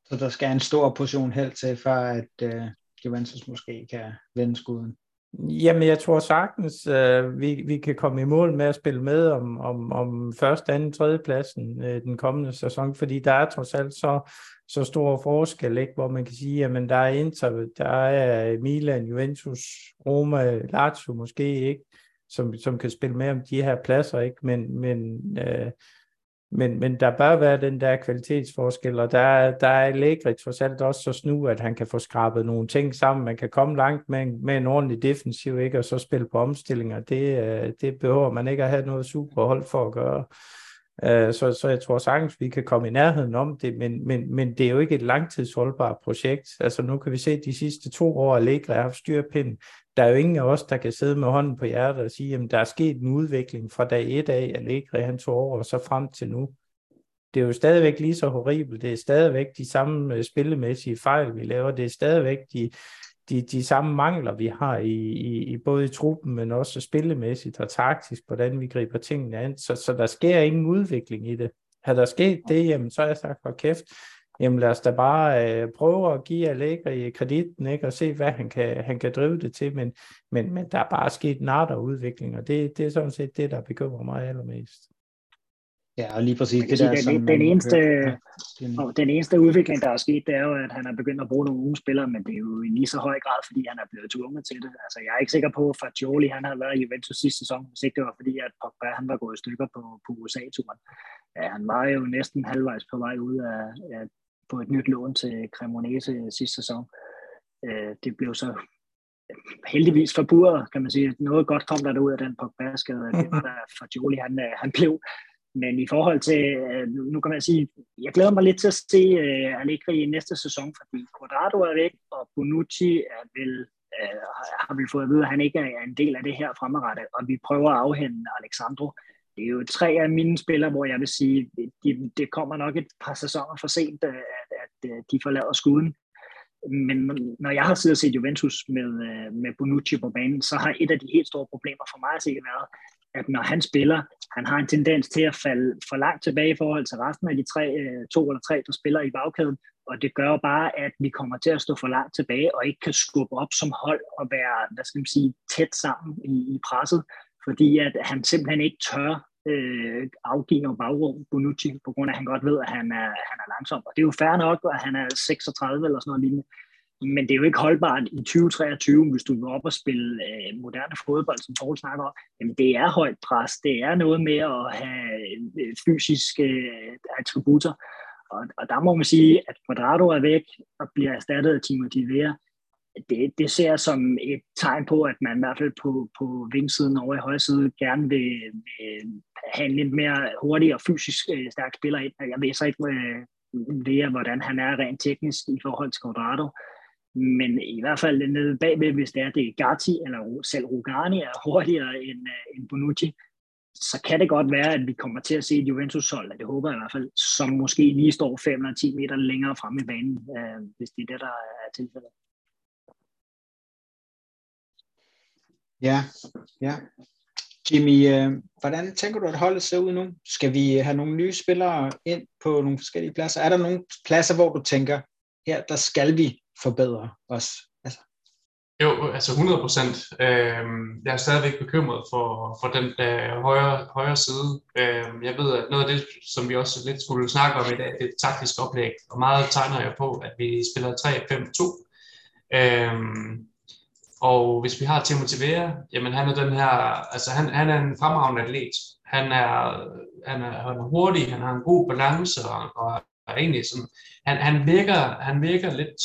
Så der skal en stor portion held til, for at uh, Juventus måske kan vende skuden? Jamen, jeg tror sagtens, uh, vi, vi kan komme i mål med at spille med om, om, om første, anden, tredje pladsen uh, den kommende sæson, fordi der er trods alt så, så stor forskel, ikke? hvor man kan sige, at der er Inter, der er Milan, Juventus, Roma, Lazio måske, ikke? Som, som kan spille med om de her pladser, ikke? Men, men, øh, men, men der bør være den der kvalitetsforskel, og der, der er Allegri trods alt også så snu, at han kan få skrabet nogle ting sammen. Man kan komme langt med, med en ordentlig defensiv, ikke? og så spille på omstillinger. Det, øh, det behøver man ikke at have noget superhold for at gøre. Øh, så, så jeg tror sagtens, vi kan komme i nærheden om det, men, men, men det er jo ikke et langtidsholdbart projekt. Altså nu kan vi se, at de sidste to år Allegri har haft styrpind. Der er jo ingen af os, der kan sidde med hånden på hjertet og sige, at der er sket en udvikling fra dag 1 af, Allegri han tog over, og så frem til nu. Det er jo stadigvæk lige så horribelt. Det er stadigvæk de samme øh, spillemæssige fejl, vi laver. Det er stadigvæk de, de, de samme mangler, vi har i, i, i både i truppen, men også spillemæssigt og taktisk, hvordan vi griber tingene an. Så, så der sker ingen udvikling i det. Har der sket det, jamen, så har jeg sagt, for kæft, jamen lad os da bare øh, prøve at give Allegri kreditten, ikke, og se, hvad han kan, han kan drive det til, men, men, men der er bare sket narter udvikling, og det, det er sådan set det, der bekymrer mig allermest. Ja, og lige præcis det der, den, som den, eneste, ja, den eneste udvikling, der er sket, det er jo, at han er begyndt at bruge nogle unge spillere, men det er jo i lige så høj grad, fordi han er blevet tvunget til det. Altså, jeg er ikke sikker på, at Jolie, han havde været i Juventus sidste sæson, hvis ikke det var fordi, at Pogba han var gået i stykker på, på USA-turen. Ja, han var jo næsten halvvejs på vej ud af, af på et nyt lån til Cremonese sidste sæson. Øh, det blev så heldigvis forbudt, kan man sige. Noget godt kom der ud af den Pogba-skade, det var der for Jolie, han, øh, han blev men i forhold til, øh, nu kan man sige, jeg glæder mig lidt til at se uh, Allegri i næste sæson, fordi Quadrado er væk, og Bonucci er vel, uh, har vel fået at vide, at han ikke er en del af det her fremadrettet, og vi prøver at afhænde Alexandro. Det er jo tre af mine spillere, hvor jeg vil sige, de, det kommer nok et par sæsoner for sent, øh, at, at øh, de forlader skuden. Men når jeg har siddet og set Juventus med, øh, med Bonucci på banen, så har et af de helt store problemer for mig at se været, at når han spiller, han har en tendens til at falde for langt tilbage i forhold til resten af de tre, to eller tre, der spiller i bagkæden, og det gør bare, at vi kommer til at stå for langt tilbage og ikke kan skubbe op som hold og være, hvad skal man sige, tæt sammen i, i presset, fordi at han simpelthen ikke tør øh, afgive noget bagrum Bonucci, på grund af, at han godt ved, at han er, han er langsom. Og det er jo fair nok, at han er 36 eller sådan noget lignende. Men det er jo ikke holdbart i 2023, hvis du vil op og spille øh, moderne fodbold, som Torl snakker om. Jamen, det er højt pres. Det er noget med at have øh, fysiske øh, attributter. og, og der må man sige, at Quadrado er væk og bliver erstattet af Timothy Vera. Det, det ser jeg som et tegn på, at man i hvert fald på, på vingsiden over i højre side gerne vil, vil have en lidt mere hurtig og fysisk øh, stærk spiller ind. Jeg ved så ikke, øh, Vera, hvordan han er rent teknisk i forhold til Quadrado. Men i hvert fald nede bagved, hvis det er, det er Gatti eller selv Rugani er hurtigere end, øh, end Bonucci, så kan det godt være, at vi kommer til at se et Juventus-hold, det håber jeg i hvert fald, som måske lige står 5 eller 10 meter længere fremme i banen, øh, hvis det er det, der er tilfældet. Ja, ja. Jimmy, øh, hvordan tænker du, at holdet ser ud nu? Skal vi øh, have nogle nye spillere ind på nogle forskellige pladser? Er der nogle pladser, hvor du tænker, her der skal vi forbedre os? Altså. Jo, altså 100 procent. Øh, jeg er stadigvæk bekymret for, for den øh, højre, højre side. Øh, jeg ved, at noget af det, som vi også lidt skulle snakke om i dag, det er et taktisk oplæg, og meget tegner jeg på, at vi spiller 3-5-2. Øh, og hvis vi har til motivere, jamen han er den her, altså han, han er en fremragende atlet. Han er, han er, han er hurtig, han har en god balance, og, og er egentlig sådan, han, han, virker, han virker lidt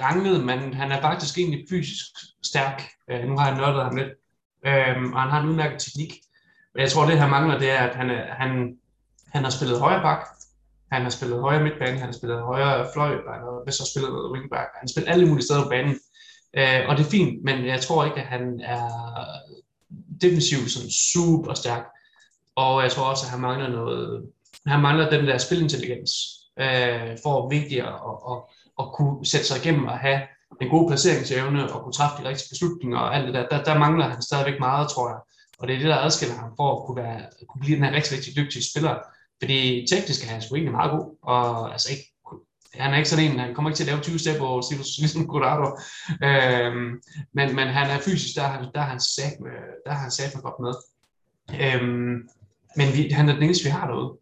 ranglet, men han er faktisk egentlig fysisk stærk. Øh, nu har jeg nørdet ham lidt, øh, og han har en udmærket teknik. Men jeg tror, det han mangler, det er, at han, er, han, han har spillet højre bak, han har spillet højre midtbane, han har spillet højre fløj, han har spillet wingback, han har spillet alle mulige steder på banen. Øh, og det er fint, men jeg tror ikke, at han er defensivt sådan super stærk. Og jeg tror også, at han mangler noget, han mangler den der spilintelligens, øh, for vigtigere at, at, at kunne sætte sig igennem og have en god placeringsevne og kunne træffe de rigtige beslutninger og alt det der, der, der mangler han stadigvæk meget, tror jeg. Og det er det, der adskiller ham for at kunne, være, kunne blive den her rigtig, rigtig dygtige spiller. Fordi teknisk er han sgu egentlig meget god, og altså ikke, han er ikke sådan en, han kommer ikke til at lave 20 step over ligesom Godard. Øhm, men, men han er fysisk, der der er han sat med, der er han sat med godt med. Øhm, men vi, han er den eneste, vi har derude.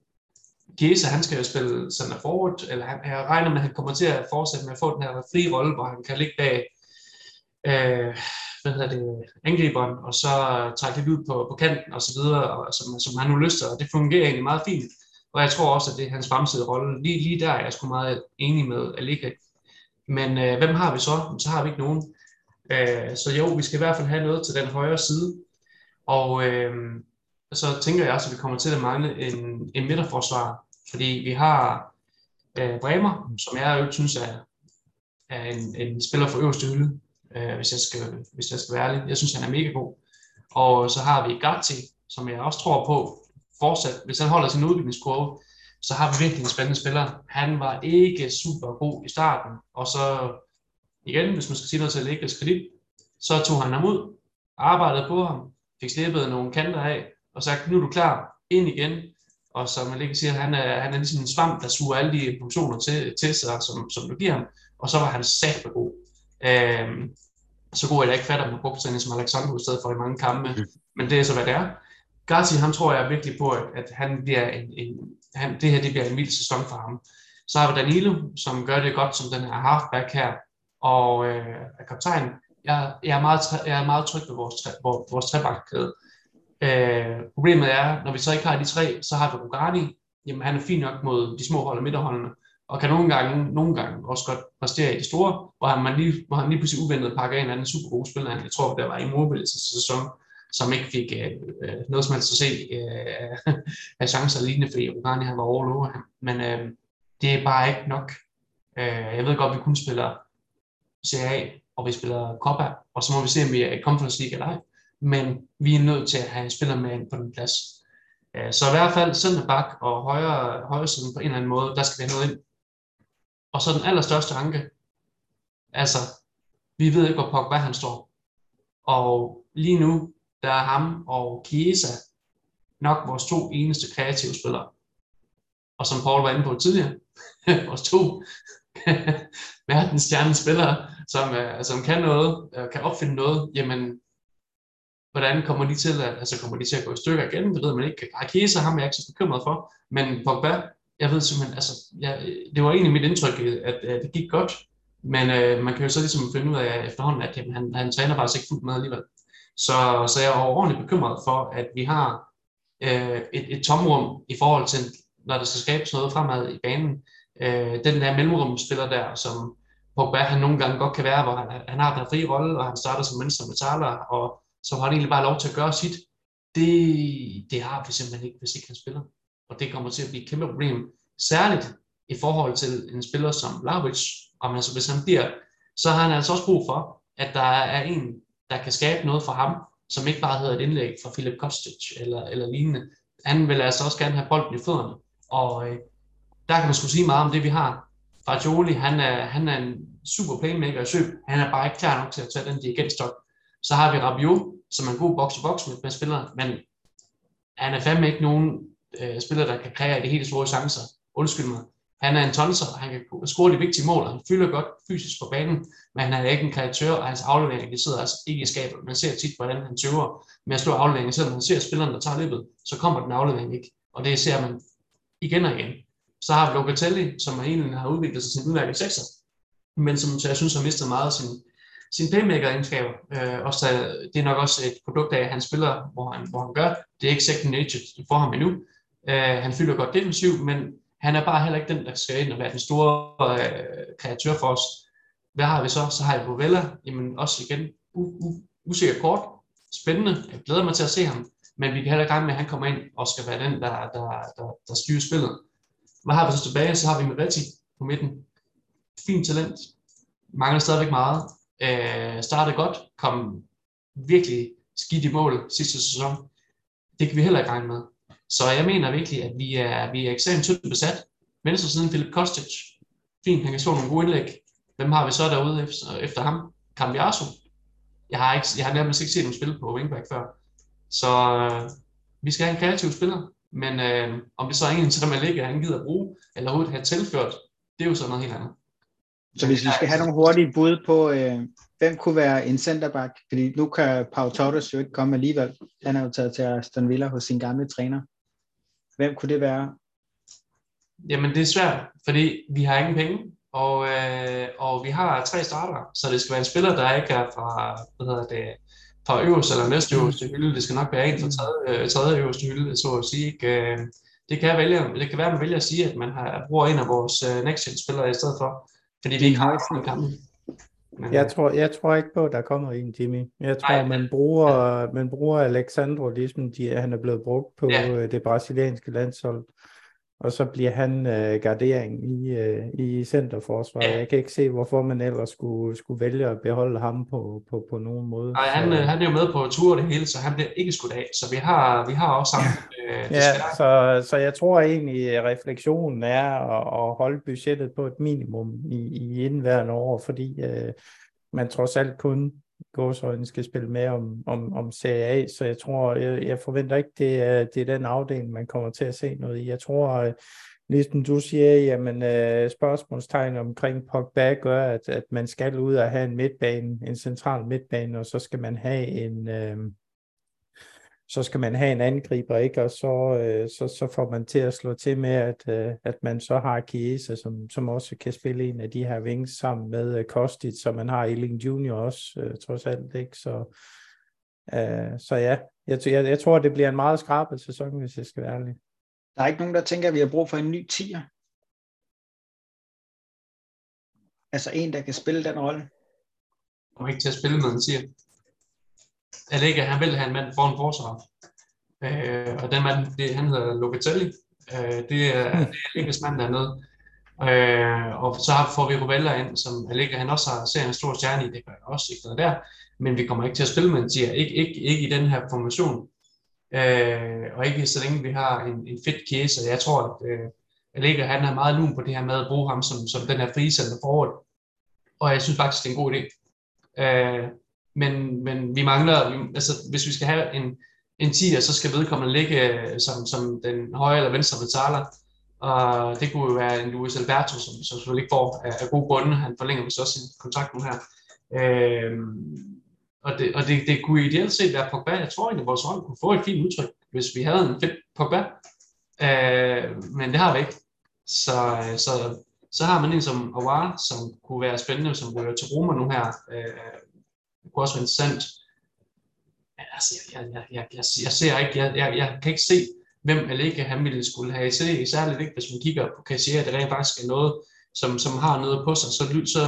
Giesa, han skal jo spille center forward, eller han, jeg regner med, at han kommer til at fortsætte med at få den her frie rolle, hvor han kan ligge bag øh, hvad hedder det, angriberen, og så trække lidt ud på, på kanten og så videre, og, som, som han nu lyster, og det fungerer egentlig meget fint. Og jeg tror også, at det er hans fremtidige rolle. Lige, lige der er jeg sgu meget enig med Alika. Men øh, hvem har vi så? Så har vi ikke nogen. Øh, så jo, vi skal i hvert fald have noget til den højre side. Og øh, så tænker jeg også, at vi kommer til at mangle en, en midterforsvar, fordi vi har øh, Bremer, som jeg jo synes er, er en, en spiller for øverste hylde, øh, hvis, jeg skal, hvis jeg skal være ærlig. Jeg synes, han er mega god. Og så har vi Gatti, som jeg også tror på fortsat, hvis han holder sin udviklingskurve, så har vi virkelig en spændende spiller. Han var ikke super god i starten, og så igen, hvis man skal sige noget til at lægge kredit, så tog han ham ud, arbejdede på ham, fik slippet nogle kanter af, og sagt, nu er du klar, ind igen. Og som man lige siger, han er, han er ligesom en svamp, der suger alle de funktioner til, til sig, som, som du giver ham. Og så var han sat god. Øhm, så god, at jeg ikke fatter med buksen som Alexander i stedet for i mange kampe. Mm. Men det er så, hvad det er. Garci, han tror jeg virkelig på, at, at han bliver en, en, han, det her det bliver en vild sæson for ham. Så har vi Danilo, som gør det godt som den her halfback her, og øh, er kaptajn. Jeg, jeg, er meget, jeg er meget tryg ved vores, vores, vores trebakkæde. Øh, problemet er, når vi så ikke har de tre, så har vi Rugani. Jamen, han er fin nok mod de små hold og midterholdene, og kan nogle gange, nogle gange også godt præstere i de store, hvor han, man lige, hvor han lige pludselig uventet pakker en anden super god spiller. Jeg tror, der var i Mobiles sæson, som ikke fik øh, øh, noget som helst at se øh, af chancer lignende, fordi Rugani han var all over ham. Men øh, det er bare ikke nok. Øh, jeg ved godt, at vi kun spiller CA, og vi spiller Copa, og så må vi se, om vi er i Conference League eller ej men vi er nødt til at have en spiller med ind på den plads. Øh, så i hvert fald center bak og højre, højre siden på en eller anden måde, der skal vi have noget ind. Og så den allerstørste anke, altså, vi ved ikke, hvor Pogba han står. Og lige nu, der er ham og Chiesa nok vores to eneste kreative spillere. Og som Paul var inde på tidligere, vores to verdensstjerne spillere, som, øh, som kan noget, øh, kan opfinde noget, jamen Hvordan kommer de til at, altså kommer de til at gå i stykker igen? Det ved man ikke. Ah, Arkesa har jeg ikke så bekymret for, men Pogba, jeg ved simpelthen, altså, jeg, det var egentlig mit indtryk, at, at det gik godt, men øh, man kan jo så ligesom finde ud af efterhånden, at jamen, han, han træner faktisk ikke fuldt med alligevel. Så, så jeg er overordentligt bekymret for, at vi har øh, et, et tomrum i forhold til, når der skal skabes noget fremad i banen. øh, den der mellemrumspiller der, som Pogba han nogle gange godt kan være, hvor han, han har den frie rolle, og han starter som venstre metaller, og så har han egentlig bare lov til at gøre sit. Det, det har vi simpelthen ikke, hvis ikke han spiller. Og det kommer til at blive et kæmpe problem, særligt i forhold til en spiller som Lavic, om altså hvis han bliver, så har han altså også brug for, at der er en, der kan skabe noget for ham, som ikke bare hedder et indlæg fra Philip Kostic eller, eller lignende. Han vil altså også gerne have bolden i fødderne. Og øh, der kan man sgu sige meget om det, vi har. Fagioli, han er, han er en super playmaker i søb. Han er bare ikke klar nok til at tage den dirigentstok. Så har vi Rabiot, som er en god box-to-box med, med spillere, men han er fandme ikke nogen øh, spiller, der kan kreere de helt store chancer. Undskyld mig. Han er en tonser, han kan score de vigtige mål, og han fylder godt fysisk på banen, men han er ikke en kreatør, og hans aflevering, det sidder altså ikke i skabet. Man ser tit, hvordan han tøver med at slå afleveringen, selvom man ser spilleren, der tager løbet, så kommer den aflevering ikke. Og det ser man igen og igen. Så har vi Locatelli, som egentlig har udviklet sig til en udmærket sekser, men som jeg synes har mistet meget af sin, sin playmaker-egenskaber. Øh, også, det er nok også et produkt af, at han spiller, hvor han, hvor han gør. Det er ikke second nature for ham endnu. Øh, han fylder godt defensivt, men han er bare heller ikke den, der skal ind og være den store øh, kreatør for os. Hvad har vi så? Så har jeg Bovella, jamen også igen u- u- usikker kort, spændende, jeg glæder mig til at se ham, men vi kan heller ikke med, at han kommer ind og skal være den, der, der, der, der styrer spillet. Hvad har vi så tilbage? Så har vi Meretti på midten. Fint talent. Mangler stadigvæk meget. Øh, startede godt. Kom virkelig skidt i mål sidste sæson. Det kan vi heller ikke regne med. Så jeg mener virkelig, at vi er, vi er ekstremt tyndt besat. Venstre siden Philip Kostic. Fint, han kan slå nogle gode indlæg. Hvem har vi så derude efter, efter ham? Cambiaso. Jeg har, ikke, jeg har nærmest ikke set ham spille på wingback før. Så øh, vi skal have en kreativ spiller. Men øh, om det så er en, som man ligger, han gider at bruge, eller overhovedet have tilført, det er jo så noget helt andet. Så hvis vi skal have nogle hurtige bud på, øh, hvem kunne være en centerback, fordi nu kan Pau Torres jo ikke komme alligevel. Han er jo taget til Aston Villa hos sin gamle træner. Hvem kunne det være? Jamen det er svært, fordi vi har ingen penge, og, øh, og vi har tre starter, så det skal være en spiller, der ikke er fra, hvad hedder det, fra øverste eller næste øverste hylde. Det skal nok være en fra tredje, øh, tredje øverste hylde, så at sige. Ikke? Øh, det kan, vælge, det kan være, at man vælger at sige, at man har, bruger en af vores uh, next gen spillere i stedet for, fordi vi ikke har en Men, jeg, tror, jeg tror ikke på, at der kommer en, Jimmy. Jeg tror, nej, man, bruger, man bruger Alexandro, ligesom de, han er blevet brugt på ja. det brasilianske landshold og så bliver han øh, gardering i, øh, i centerforsvaret. Ja. Jeg kan ikke se, hvorfor man ellers skulle, skulle vælge at beholde ham på, på, på nogen måde. Nej, han, så, øh, han er jo med på tur det hele, så han bliver ikke skudt af. Så vi har, vi har også ham. Øh, ja, så, så jeg tror egentlig, at refleksionen er at, at holde budgettet på et minimum i, i indværende år, fordi øh, man trods alt kun gåsøjne skal spille med om, om, om Serie A, så jeg tror, jeg, jeg forventer ikke, det er, det er den afdeling, man kommer til at se noget i. Jeg tror, ligesom du siger, jamen øh, spørgsmålstegn omkring Pogba gør, at, at man skal ud og have en midtbane, en central midtbane, og så skal man have en, øh, så skal man have en angriber, ikke? og så, øh, så, så får man til at slå til med, at, øh, at man så har Chiesa, som, som også kan spille en af de her wings sammen med øh, Kostic, så man har Eling Junior også, øh, trods alt. Ikke? Så, øh, så ja, jeg, jeg, jeg tror, det bliver en meget skrabet sæson, hvis jeg skal være ærlig. Der er ikke nogen, der tænker, at vi har brug for en ny tier. Altså en, der kan spille den rolle. Og ikke til at spille med en tier. Allega, han vil have en mand foran forsvar. Øh, og den mand, det, han hedder Locatelli. Øh, det er, mm. det er Allegas mand dernede. Øh, og så får vi Rovella ind, som Allega han også har, ser en stor stjerne i, det gør også ikke noget der. Men vi kommer ikke til at spille med en tier, ikke, ikke, ikke i den her formation. Øh, og ikke så længe vi har en, en fedt case, jeg tror, at øh, Allega han er meget lun på det her med at bruge ham som, som den her frie center forward. Og jeg synes faktisk, det er en god idé. Øh, men, men vi mangler, altså hvis vi skal have en, en 10'er, så skal vedkommende ligge øh, som, som den højre eller venstre betaler. Og det kunne jo være en Luis Alberto, som, som selvfølgelig ikke får af, af gode grunde. Han forlænger vist også sin kontrakt nu her. Øhm, og det, og det, det kunne ideelt set være Pogba. Jeg tror egentlig, at vores hold kunne få et fint udtryk, hvis vi havde en fedt Pogba. Øh, men det har vi ikke. Så, øh, så, så har man en som Awar, som kunne være spændende, som ryger til Roma nu her. Øh, det kunne også være interessant. Men altså, jeg, jeg, jeg, jeg, jeg ser ikke, jeg, jeg, jeg kan ikke se hvem Allega han ville skulle have i CD, særligt ikke, hvis man kigger på Kassier, det rent faktisk er noget, som, som har noget på sig, så, så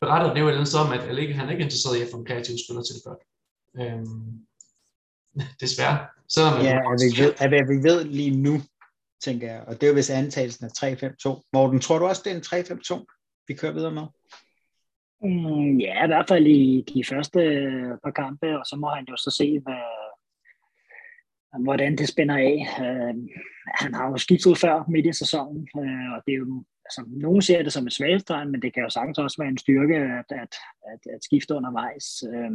beretter det jo et eller andet om, at Allega han er ikke interesseret i at få en kreativ spiller til det Øhm, desværre. Selvom ja, at vi, ved, at vi ved lige nu, tænker jeg, og det er jo hvis antagelsen er 3-5-2. Morten, tror du også, det er en 3-5-2, vi kører videre med? Mm, ja, i hvert fald i de første øh, par kampe, og så må han jo så se, hvad, hvordan det spænder af. Uh, han har jo skiftet før midt i sæsonen, uh, og det er jo, altså, nogen ser det som et svaghedstegn, men det kan jo sagtens også være en styrke at, at, at, at skifte undervejs. Uh,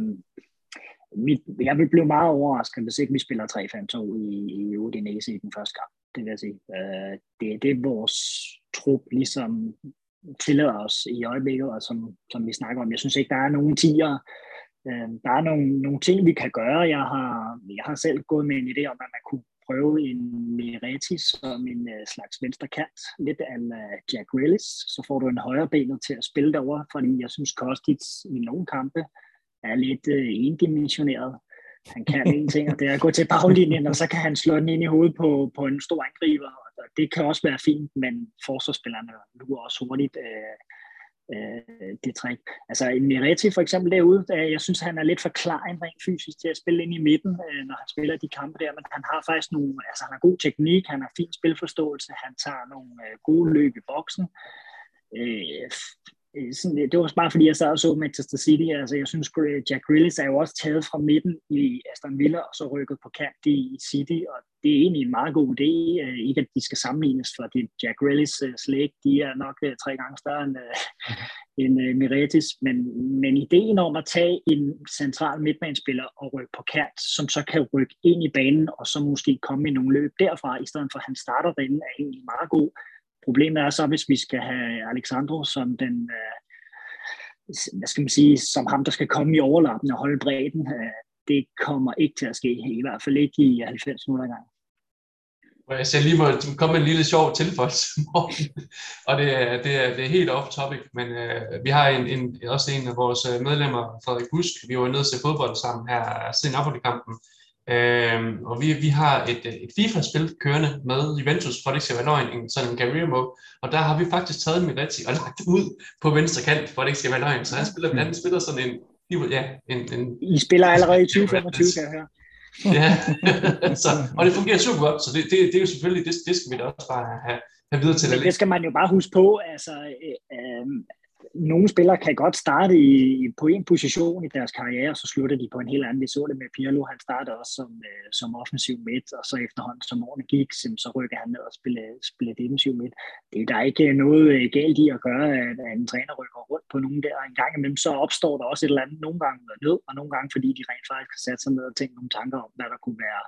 mit, jeg vil blive meget overrasket, hvis ikke vi spiller 3-5-2 i, i Udinese i den første kamp. Det vil jeg sige. Uh, det, det er vores trup ligesom tillader os i øjeblikket, og som, som vi snakker om. Jeg synes ikke, der er nogen tiger. Øh, der er nogle, nogle ting, vi kan gøre. Jeg har, jeg har selv gået med en idé om, at man kunne prøve en Mireti som en uh, slags venstre kant, lidt af uh, Jack Willis, så får du en højre benet til at spille derover, fordi jeg synes Kostic i nogle kampe er lidt uh, endimensioneret. Han kan en ting, og det er at gå til baglinjen, og så kan han slå den ind i hovedet på, på en stor angriber, det kan også være fint, men forsvarsspillerne nu også hurtigt øh, øh, det træk. Altså Miretti for eksempel derude, jeg synes, han er lidt for klar rent fysisk til at spille ind i midten, øh, når han spiller de kampe der, men han har faktisk nogle, altså han har god teknik, han har fin spilforståelse, han tager nogle øh, gode løb i boksen. Øh, sådan, det var bare fordi, jeg sad og så Manchester City. Altså, jeg synes, Jack Grealish er jo også taget fra midten i Aston Villa, og så rykket på kant i City, og det er egentlig en meget god idé. Øh, ikke, at de skal sammenlignes, for det Jack Grealish uh, slægt, de er nok tre gange større end, end Miretis, men, men ideen om at tage en central midtbanespiller og rykke på kant, som så kan rykke ind i banen, og så måske komme i nogle løb derfra, i stedet for at han starter derinde, er egentlig meget god. Problemet er så, hvis vi skal have Alexandro som den, øh, hvad skal man sige, som ham, der skal komme i overlappen og holde bredden, øh, det kommer ikke til at ske, i hvert fald ikke i 90 minutter gang. Jeg ser lige må komme med en lille sjov tilføjelse, og det er, det, er, det er helt off topic, men øh, vi har en, en, også en af vores øh, medlemmer, Frederik Busk, vi var nede til fodbold sammen her siden Napoli-kampen, Øhm, og vi, vi har et, et FIFA-spil kørende med Juventus, for det ikke skal være løgn, en, sådan en career mode, og der har vi faktisk taget Miretti og lagt ud på venstre kant, for det ikke skal være løgn, så han spiller, han spiller sådan en, ja, en, en I spiller allerede i 2025, kan jeg høre. ja, så, og det fungerer super godt, så det, det, det er jo selvfølgelig, det, det skal vi da også bare have, have videre til. Men det skal man jo bare huske på, altså, øh, øh, nogle spillere kan godt starte i, på en position i deres karriere, og så slutter de på en helt anden. Vi så det med Pirlo, han startede også som, øh, som offensiv midt, og så efterhånden som årene gik, så rykker han ned og spiller, spiller defensiv midt. Det er der ikke øh, noget øh, galt i at gøre, at, at en træner rykker rundt på nogen der. En gang imellem, så opstår der også et eller andet, nogle gange ned, og nogle gange, fordi de rent faktisk har sat sig ned og tænkt nogle tanker om, hvad der kunne være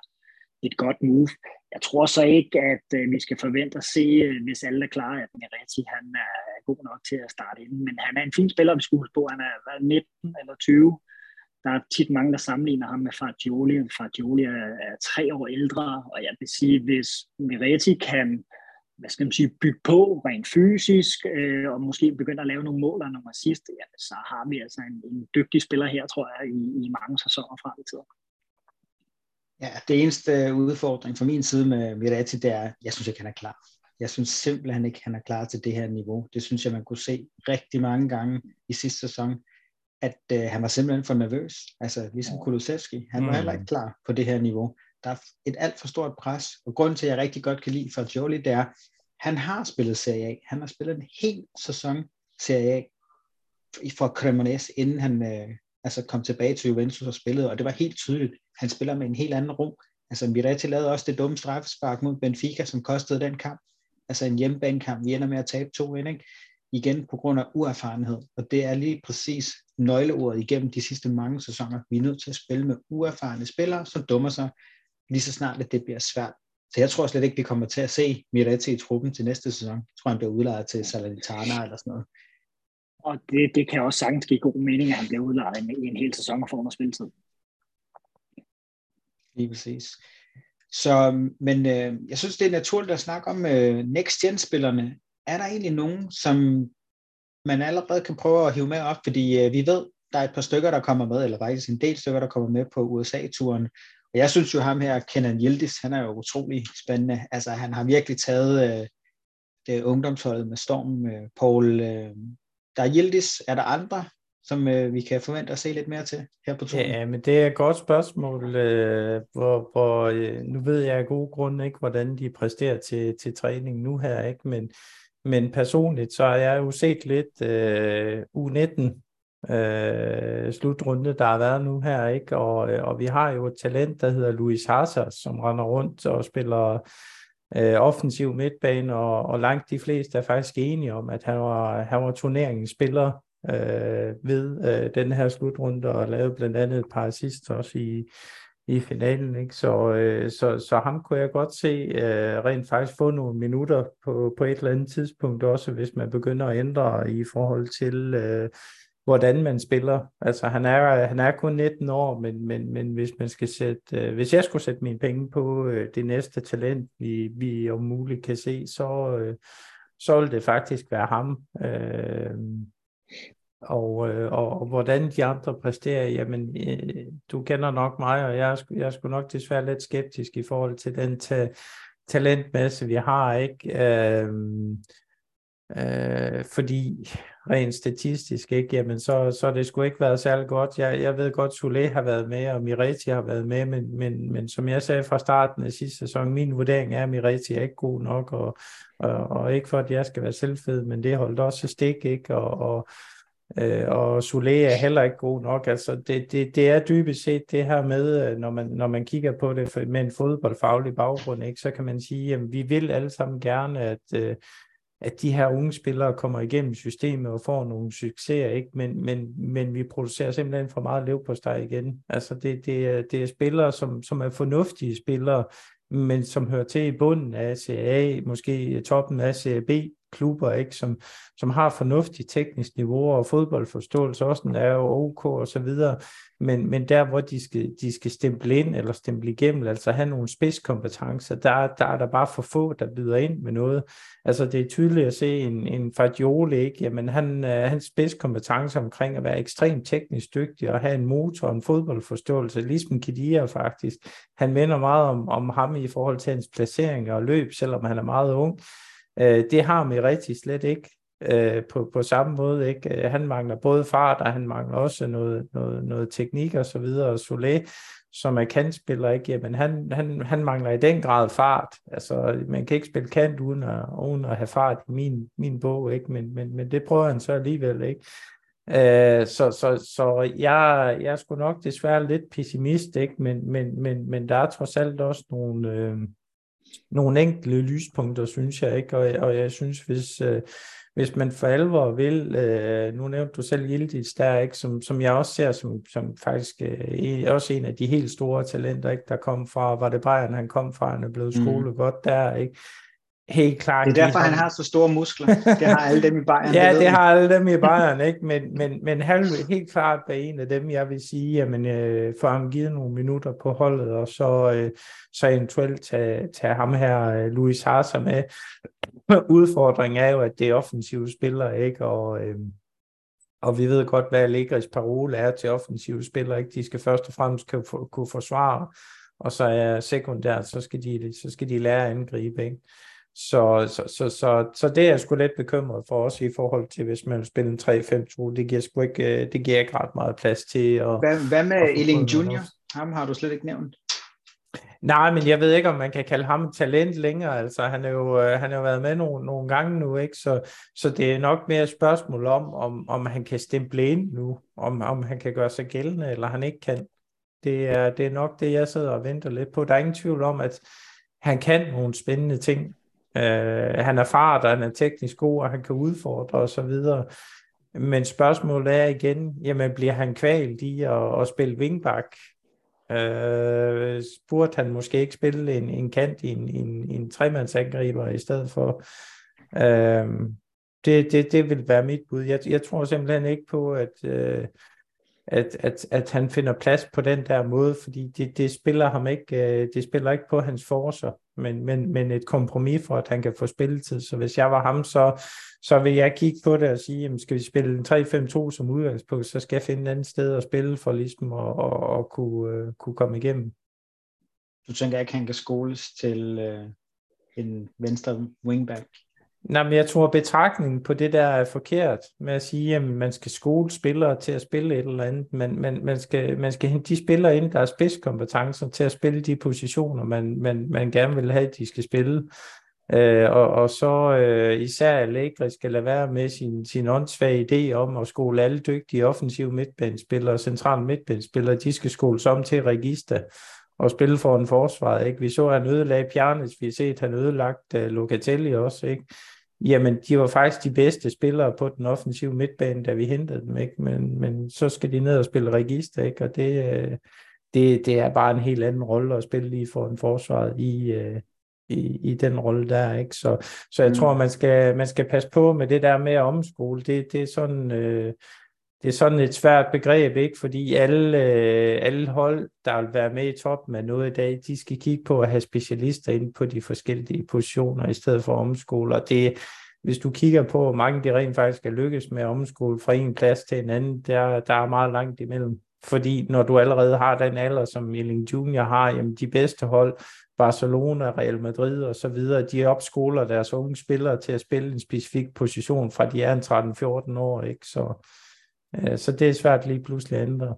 et godt move. Jeg tror så ikke, at øh, vi skal forvente at se, øh, hvis alle er klar, at Miretti han er god nok til at starte ind. Men han er en fin spiller, vi skulle huske på. Han er 19 eller 20. Der er tit mange, der sammenligner ham med Fagioli. Fagioli er, er tre år ældre, og jeg vil sige, hvis Miretti kan hvad skal man sige, bygge på rent fysisk, øh, og måske begynde at lave nogle mål og nogle assist, ja, så har vi altså en, en dygtig spiller her, tror jeg, i, i mange sæsoner frem i tiden. Ja, det eneste udfordring fra min side med Miretti, det er, jeg synes ikke, han er klar. Jeg synes simpelthen ikke, han er klar til det her niveau. Det synes jeg, man kunne se rigtig mange gange i sidste sæson, at øh, han var simpelthen for nervøs. Altså ligesom Kulusevski. Han var mm. heller ikke klar på det her niveau. Der er et alt for stort pres, og grunden til, at jeg rigtig godt kan lide for Jolie, det er, han har spillet Serie A. Han har spillet en hel sæson Serie A for Cremonese, inden han øh, altså kom tilbage til Juventus og spillede, og det var helt tydeligt, han spiller med en helt anden ro. Altså Miretti lavede også det dumme straffespark mod Benfica, som kostede den kamp. Altså en hjemmebanekamp, vi ender med at tabe to ind, ikke? igen på grund af uerfarenhed. Og det er lige præcis nøgleordet igennem de sidste mange sæsoner. Vi er nødt til at spille med uerfarne spillere, som dummer sig lige så snart, at det bliver svært. Så jeg tror slet ikke, vi kommer til at se Miretti i truppen til næste sæson. Jeg tror, han bliver udlejet til Salernitana eller sådan noget. Og det, det kan også sagtens give god mening, at han bliver udlejet i en hel sæson og får noget spilletid. Lige præcis. Så, øhm, men øh, jeg synes, det er naturligt at snakke om øh, next-gen-spillerne. Er der egentlig nogen, som man allerede kan prøve at hive med op? Fordi øh, vi ved, der er et par stykker, der kommer med, eller faktisk en del stykker, der kommer med på USA-turen. Og jeg synes jo ham her, Kenan Yildiz, han er jo utrolig spændende. Altså han har virkelig taget øh, det ungdomsholdet med storm. Øh, Paul, øh, der er Yildiz, er der andre, som øh, vi kan forvente at se lidt mere til her på turen? Ja, men det er et godt spørgsmål, øh, hvor, hvor øh, nu ved jeg af gode grunde ikke, hvordan de præsterer til, til træning nu her, ikke, men, men personligt, så har jeg jo set lidt øh, U19 øh, slutrunde, der har været nu her, ikke? Og, øh, og vi har jo et talent, der hedder Luis Hazard, som render rundt og spiller øh, offensiv midtbane, og, og langt de fleste er faktisk enige om, at han var, han var turneringens spiller øh, ved øh, den her slutrunde, og lavede blandt andet et par assist også i, i finalen. Ikke? Så, øh, så, så ham kunne jeg godt se øh, rent faktisk få nogle minutter på, på et eller andet tidspunkt, også hvis man begynder at ændre i forhold til, øh, hvordan man spiller. Altså han er, han er kun 19 år, men, men, men hvis man skal sætte, øh, hvis jeg skulle sætte mine penge på øh, det næste talent, vi, vi om muligt kan se, så, øh, så vil det faktisk være ham. Øh, og, øh, og, og hvordan de andre præsterer, jamen, øh, du kender nok mig, og jeg, jeg er sgu nok desværre lidt skeptisk i forhold til den ta- talentmasse, vi har, ikke? Øh, øh, fordi rent statistisk, ikke? Jamen, så, så det skulle ikke været særlig godt. Jeg, jeg ved godt, Sule har været med, og Mireti har været med, men, men, men som jeg sagde fra starten af sidste sæson, min vurdering er, at Mireti er ikke god nok, og, og, og ikke for, at jeg skal være selvfed, men det holdt også stik, ikke? Og, og, øh, og Sule er heller ikke god nok. Altså, det, det, det er dybest set det her med, øh, når man, når man kigger på det med en fodboldfaglig baggrund, ikke? så kan man sige, at vi vil alle sammen gerne, at øh, at de her unge spillere kommer igennem systemet og får nogle succeser, ikke? Men, men, men vi producerer simpelthen for meget lev på steg igen. Altså det, det, er, det er spillere, som, som er fornuftige spillere, men som hører til i bunden af CA, måske toppen af CAB, klubber, ikke, som, som har fornuftigt teknisk niveau og fodboldforståelse, også er jo OK og så videre, men, men der, hvor de skal, de skal stemple ind eller stemple igennem, altså have nogle spidskompetencer, der, der er der bare for få, der byder ind med noget. Altså det er tydeligt at se en, en Fagioli, ikke? Jamen han, øh, hans spidskompetence omkring at være ekstremt teknisk dygtig og have en motor og en fodboldforståelse, ligesom Kidia faktisk. Han minder meget om, om ham i forhold til hans placering og løb, selvom han er meget ung. Øh, det har Miretti slet ikke øh, på, på samme måde. Ikke? Øh, han mangler både fart, og han mangler også noget, noget, noget teknik og så videre. Og Solé, som er kantspiller, ikke? Jamen, han, han, han mangler i den grad fart. Altså, man kan ikke spille kant uden at, uden at have fart i min, min bog, ikke? Men, men, men det prøver han så alligevel, ikke? Øh, så, så, så jeg, jeg er sgu nok desværre lidt pessimist, ikke? Men, men, men, men der er trods alt også nogle, øh, nogle enkelte lyspunkter, synes jeg ikke, og, og jeg synes, hvis, øh, hvis man for alvor vil, øh, nu nævnte du selv Yildiz der, ikke, som, som jeg også ser som, som faktisk øh, også en af de helt store talenter, ikke, der kom fra, var det Bayern, han kom fra, han er blevet skolet mm. godt der, ikke, helt klart. Det er derfor, han har så store muskler. Det har alle dem i Bayern. ja, det, det har alle dem i Bayern, ikke? Men, men, men han vil helt klart være en af dem, jeg vil sige, jamen, øh, får ham givet nogle minutter på holdet, og så, øh, så eventuelt tage, tage ham her, øh, Luis Harser med. Udfordringen er jo, at det er offensive spillere, ikke? Og, øh, og vi ved godt, hvad Allegris parole er til offensive spillere, ikke? De skal først og fremmest kunne, kunne forsvare, og så er sekundært, så skal de, så skal de lære at angribe, ikke? Så, så, så, så, så det er jeg sgu lidt bekymret for os i forhold til, hvis man vil spille en 3-5-2. Det giver sgu ikke, øh, det giver ikke ret meget plads til. At, hvad, hvad med Elling Junior? Ham har du slet ikke nævnt. Nej, men jeg ved ikke, om man kan kalde ham talent længere. Altså, han, er jo, øh, han har jo været med nogle, nogle gange nu, ikke? Så, så det er nok mere et spørgsmål om, om, om han kan stemple ind nu, om, om han kan gøre sig gældende, eller han ikke kan. Det er, det er nok det, jeg sidder og venter lidt på. Der er ingen tvivl om, at han kan nogle spændende ting. Øh, han er fart, og han er teknisk god, og han kan udfordre og så videre. Men spørgsmålet er igen, jamen bliver han kvalt i at, at spille wingback? Øh, burde han måske ikke spille en, en kant i en, en, en tremandsangriber i stedet for? Øh, det, det, det vil være mit bud. Jeg, jeg tror simpelthen ikke på, at, øh, at, at, at han finder plads på den der måde, fordi det, det spiller ham ikke, øh, det spiller ikke på hans forser, men, men, men et kompromis for, at han kan få spilletid. Så hvis jeg var ham, så, så vil jeg kigge på det og sige, jamen, skal vi spille en 3-5-2 som udgangspunkt, så skal jeg finde et andet sted at spille for ligesom at, at, at kunne, uh, kunne komme igennem. du tænker ikke, han kan skoles til uh, en venstre wingback? Nej, men jeg tror, betragtningen på det der er forkert med at sige, at man skal skole spillere til at spille et eller andet. men man, man, skal, man skal hente de spillere ind, der har spidskompetencer til at spille de positioner, man, man, man gerne vil have, at de skal spille. Øh, og, og så øh, især Allegri skal lade være med sin, sin åndssvage idé om at skole alle dygtige offensive midtbanespillere og centrale midtbanespillere, de skal skoles om til register og spille for en forsvar. Ikke? Vi så, at han ødelagde Pjarnes, vi har set, at han ødelagt uh, øh, Locatelli også. Ikke? Jamen, de var faktisk de bedste spillere på den offensive midtbane, da vi hentede dem, ikke? Men, men så skal de ned og spille register, ikke? Og det, øh, det, det er bare en helt anden rolle at spille lige for en forsvar i, øh, i, i den rolle der, ikke? Så, så jeg mm. tror, man skal, man skal passe på med det der med at omskole. Det, det er sådan... Øh, det er sådan et svært begreb, ikke? fordi alle, øh, alle hold, der vil være med i toppen af noget i dag, de skal kigge på at have specialister ind på de forskellige positioner, i stedet for omskole. Og det, hvis du kigger på, hvor mange de rent faktisk er lykkes med at omskole fra en plads til en anden, der, der er meget langt imellem. Fordi når du allerede har den alder, som Milling Junior har, jamen de bedste hold, Barcelona, Real Madrid og så videre, de opskoler deres unge spillere til at spille en specifik position fra de er en 13-14 år, ikke? Så, så det er svært lige pludselig at ændre.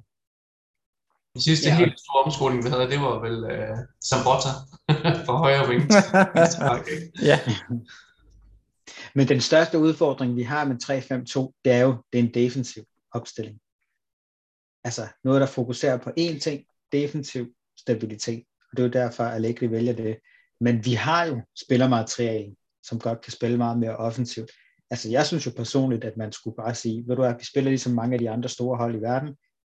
Den sidste ja. helt store omskoling, vi havde, det var vel uh, Sambotta for højre wing. ja. Men den største udfordring, vi har med 3-5-2, det er jo, det er en defensiv opstilling. Altså noget, der fokuserer på én ting, defensiv stabilitet. Og det er jo derfor, at Allegri vælger det. Men vi har jo spillermateriale, som godt kan spille meget mere offensivt altså jeg synes jo personligt, at man skulle bare sige, ved du hvad, vi spiller ligesom mange af de andre store hold i verden,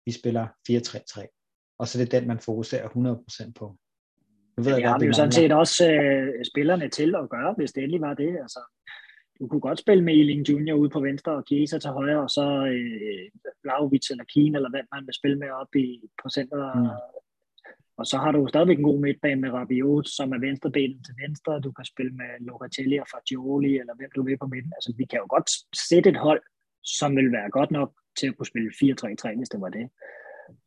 vi spiller 4-3-3, og så er det den, man fokuserer 100% på. Nu ved jeg, jeg har vi jo sådan set også øh, spillerne til at gøre, hvis det endelig var det. Altså, du kunne godt spille med Eling Junior ude på venstre og Kiesa til højre, og så øh, Vlaovic eller Kien, eller hvad man vil spille med op i på center, mm. Og så har du stadigvæk en god midtbane med Rabiot, som er venstrebenet til venstre. Du kan spille med Locatelli og Fagioli, eller hvem du vil på midten. Altså, vi kan jo godt sætte et hold, som vil være godt nok til at kunne spille 4-3-3, hvis det var det.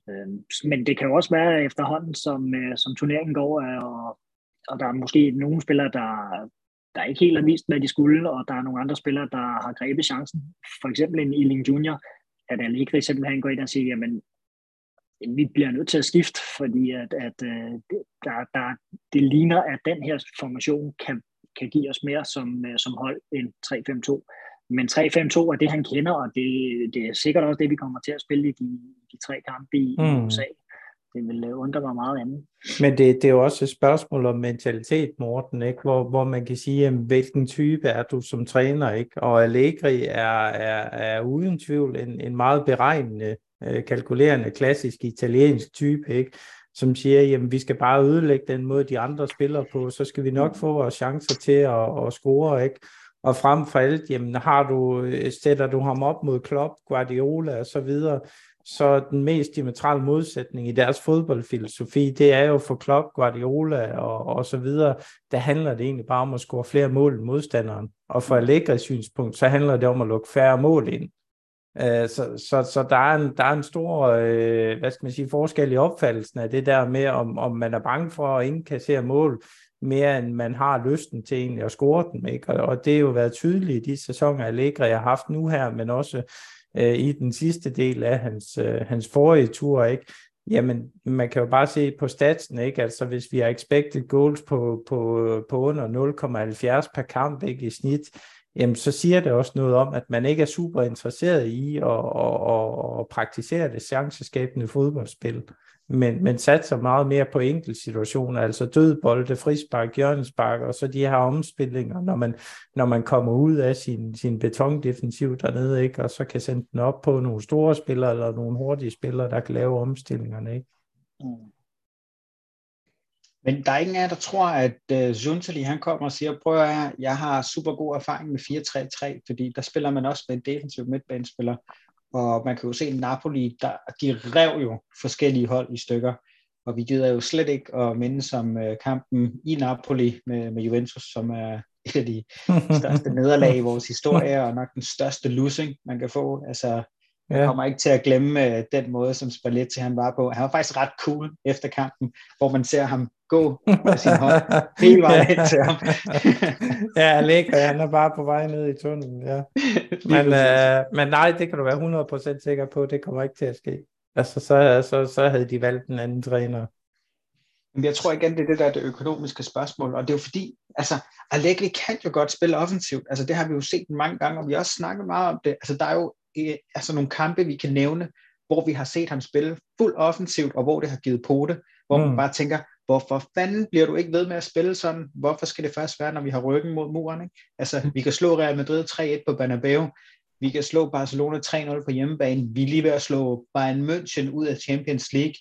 Øhm, men det kan jo også være efterhånden, som, øh, som turneringen går, øh, og, og der er måske nogle spillere, der, der ikke helt har vist, hvad de skulle, og der er nogle andre spillere, der har grebet chancen. For eksempel en Eling Junior, at Allegri simpelthen går ind og siger, jamen vi bliver nødt til at skifte, fordi at, at øh, der, der, det ligner, at den her formation kan, kan give os mere som, øh, som hold end 3-5-2. Men 3-5-2 er det, han kender, og det, det er sikkert også det, vi kommer til at spille i de, de tre kampe i, mm. USA. Det vil øh, undre mig meget andet. Men det, det er jo også et spørgsmål om mentalitet, Morten, ikke? Hvor, hvor man kan sige, hvilken type er du som træner, ikke? Og Allegri er, er, er uden tvivl en, en meget beregnende øh, kalkulerende, klassisk italiensk type, ikke? som siger, jamen vi skal bare ødelægge den måde, de andre spiller på, så skal vi nok få vores chancer til at, at score, ikke? Og frem for alt, jamen har du, øh, sætter du ham op mod Klopp, Guardiola og så videre, så den mest diametrale modsætning i deres fodboldfilosofi, det er jo for Klopp, Guardiola og, og så videre, der handler det egentlig bare om at score flere mål end modstanderen. Og for Allegri synspunkt, så handler det om at lukke færre mål ind. Øh, så, så, så der, er en, der er en stor øh, hvad skal man sige, forskel i opfattelsen af det der med, om, om man er bange for at indkassere mål, mere end man har lysten til egentlig at score dem. Ikke? Og, og det er jo været tydeligt i de sæsoner, Allegri har haft nu her, men også øh, i den sidste del af hans, øh, hans forrige tur. Ikke? Jamen, man kan jo bare se på statsen, ikke? Altså, hvis vi har expected goals på, på, på under 0,70 per kamp ikke, i snit, jamen så siger det også noget om, at man ikke er super interesseret i at, at, at, at praktisere det chanceskabende fodboldspil, men, men satser meget mere på enkeltsituationer, altså dødbolde, frispark, hjørnespark, og så de her omspillinger, når man, når man kommer ud af sin, sin betondefensiv dernede, ikke? og så kan sende den op på nogle store spillere, eller nogle hurtige spillere, der kan lave omstillingerne. Ikke? Mm. Men der er ingen af jer, der tror, at uh, Zuntali, han kommer og siger, prøv at jeg, jeg har super god erfaring med 4-3-3, fordi der spiller man også med en defensiv midtbanespiller, og man kan jo se, Napoli, der, de rev jo forskellige hold i stykker, og vi gider jo slet ikke at minde som uh, kampen i Napoli med, med Juventus, som er et af de største nederlag i vores historie, og nok den største losing, man kan få. Altså, Jeg kommer ikke til at glemme uh, den måde, som Spalletti han var på. Han var faktisk ret cool efter kampen, hvor man ser ham gå med sin hånd hele vejen hen til ham. ja, Allegri, han er bare på vej ned i tunnelen, ja. Men, uh, men nej, det kan du være 100% sikker på, det kommer ikke til at ske. Altså, så, så, så havde de valgt en anden træner. Men jeg tror igen, det er det der det økonomiske spørgsmål, og det er jo fordi, altså, Allegri kan jo godt spille offensivt, altså det har vi jo set mange gange, og vi har også snakket meget om det, altså der er jo eh, altså, nogle kampe, vi kan nævne, hvor vi har set ham spille fuld offensivt, og hvor det har givet det, hvor mm. man bare tænker, hvorfor fanden bliver du ikke ved med at spille sådan? Hvorfor skal det først være, når vi har ryggen mod muren? Ikke? Altså, vi kan slå Real Madrid 3-1 på Bernabeu, vi kan slå Barcelona 3-0 på hjemmebane, vi er lige ved at slå Bayern München ud af Champions League,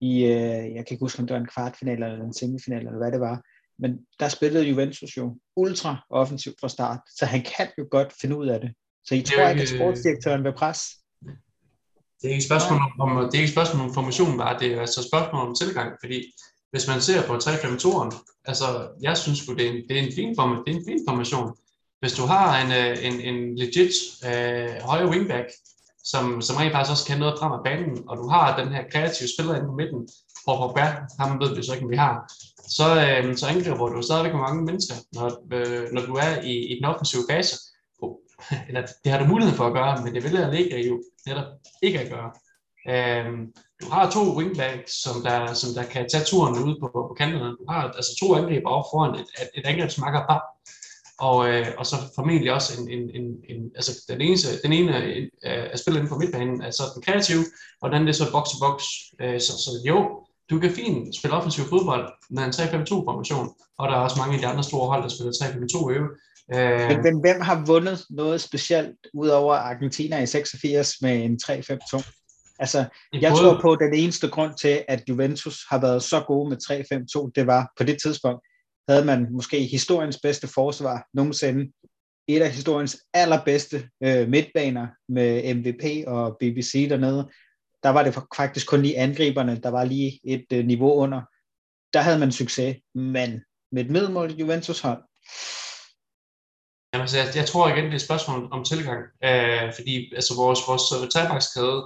i, øh, jeg kan ikke huske, om det var en kvartfinal eller en semifinal, eller hvad det var, men der spillede Juventus jo ultra offensivt fra start, så han kan jo godt finde ud af det. Så I tror ikke, at sportsdirektøren vil presse? Det er ikke et spørgsmål om, det er ikke et spørgsmål om formation, bare det er altså et spørgsmål om tilgang, fordi hvis man ser på 3-5-2'eren, altså jeg synes det er en, det er en fin, form, det er en fin formation. Hvis du har en, øh, en, en legit øh, højre wingback, som, som rent faktisk også kan noget frem af banen, og du har den her kreative spiller inde på midten, hvor Pogba, ham ved vi så ikke, vi har, så, øh, så angriber du stadigvæk mange mennesker, når, øh, når du er i, i den offensive fase. Eller det har du mulighed for at gøre, men det vælger Allegri ikke jo netop ikke at gøre. Øhm, du har to wingbacks, som der, som der kan tage turen ud på, på kanterne. Du har altså to angriber op foran et, et, et angrebsmakker par og, øh, og så formentlig også en, en, en, en altså den, eneste, den ene øh, er spillet inden for midtbanen, altså den kreative, og den er så box to box. Øh, så, så jo, du kan fint spille offensiv fodbold med en 3-5-2-formation, og der er også mange af de andre store hold, der spiller 3-5-2 øve. Øh, men, men hvem har vundet noget specielt, udover Argentina i 86 med en 3-5-2? Altså, jeg både... tror på, at den eneste grund til, at Juventus har været så gode med 3-5-2, det var på det tidspunkt, havde man måske historiens bedste forsvar nogensinde. Et af historiens allerbedste øh, midtbaner med MVP og BBC dernede. Der var det faktisk kun lige angriberne, der var lige et øh, niveau under. Der havde man succes, men med et middelmål Juventus hold. Jamen, altså, jeg, jeg tror igen, det er et spørgsmål om tilgang. Øh, fordi altså, vores, vores øh, tagbakskæde,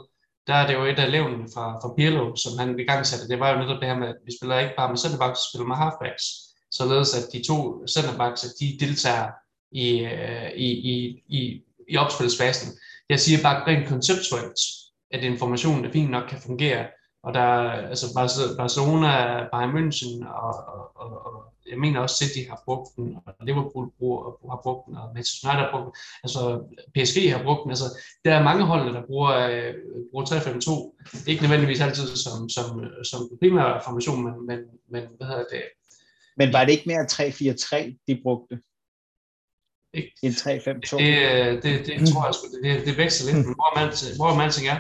der er det jo et af levnen fra, fra Pirlo, som han i gang satte. Det var jo netop det her med, at vi spiller ikke bare med centerbacks, vi spiller med halfbacks således at de to centerbacks, de deltager i, øh, i, i, i, i opspilsfasen. Jeg siger bare rent konceptuelt, at informationen er fint nok kan fungere, og der altså Barcelona, Bayern München og, og, og, og jeg mener også City har brugt den, og Liverpool bruger, har brugt den, og Manchester United har brugt den, altså PSG har brugt den, altså der er mange hold, der bruger, øh, bruger 3-5-2, ikke nødvendigvis altid som, som, som primær formation, men, men, men hvad hedder det, men var det ikke mere 3-4-3, de brugte? Ikke. En 3-5-2? Det, det, det tror jeg sgu, det, det vækster lidt. Men hvor man, hvor man ting er,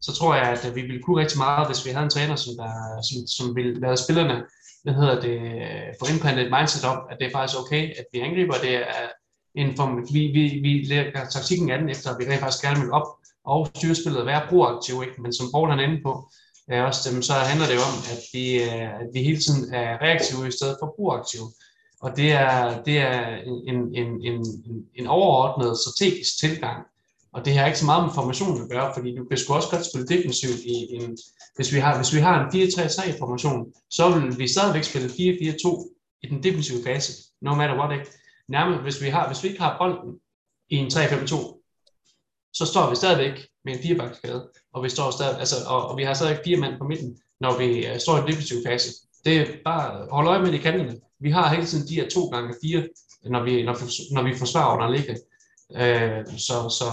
så tror jeg, at øh, vi ville kunne rigtig meget, hvis vi havde en træner, som, der, som, som ville lade spillerne hvad hedder det, øh, få indplantet et mindset om, at det er faktisk okay, at vi angriber, det er en form, vi, vi, vi lægger taktikken an efter, at vi rent faktisk gerne vil op og styre spillet, være proaktiv, ikke? men som Paul han er inde på, er også dem, så handler det om, at vi, øh, at vi hele tiden er reaktive i stedet for proaktive. Og det er, det er en, en, en, en overordnet strategisk tilgang. Og det har ikke så meget med formation at gøre, fordi du kan sgu også godt spille defensivt i en, hvis vi har, hvis vi har en 4-3-3 formation, så vil vi stadigvæk spille 4-4-2 i den defensive fase, no matter what, ikke? Nærmest, hvis vi, har, hvis vi ikke har bolden i en 3-5-2, så står vi stadigvæk med en firebakkskade, og vi står stadig, altså, og, og vi har stadig fire mand på midten, når vi uh, står i den defensiv fase. Det er bare hold øje med de kanterne. Vi har hele tiden de her to gange fire, når vi, når, når vi forsvarer under ligge. Øh, så, så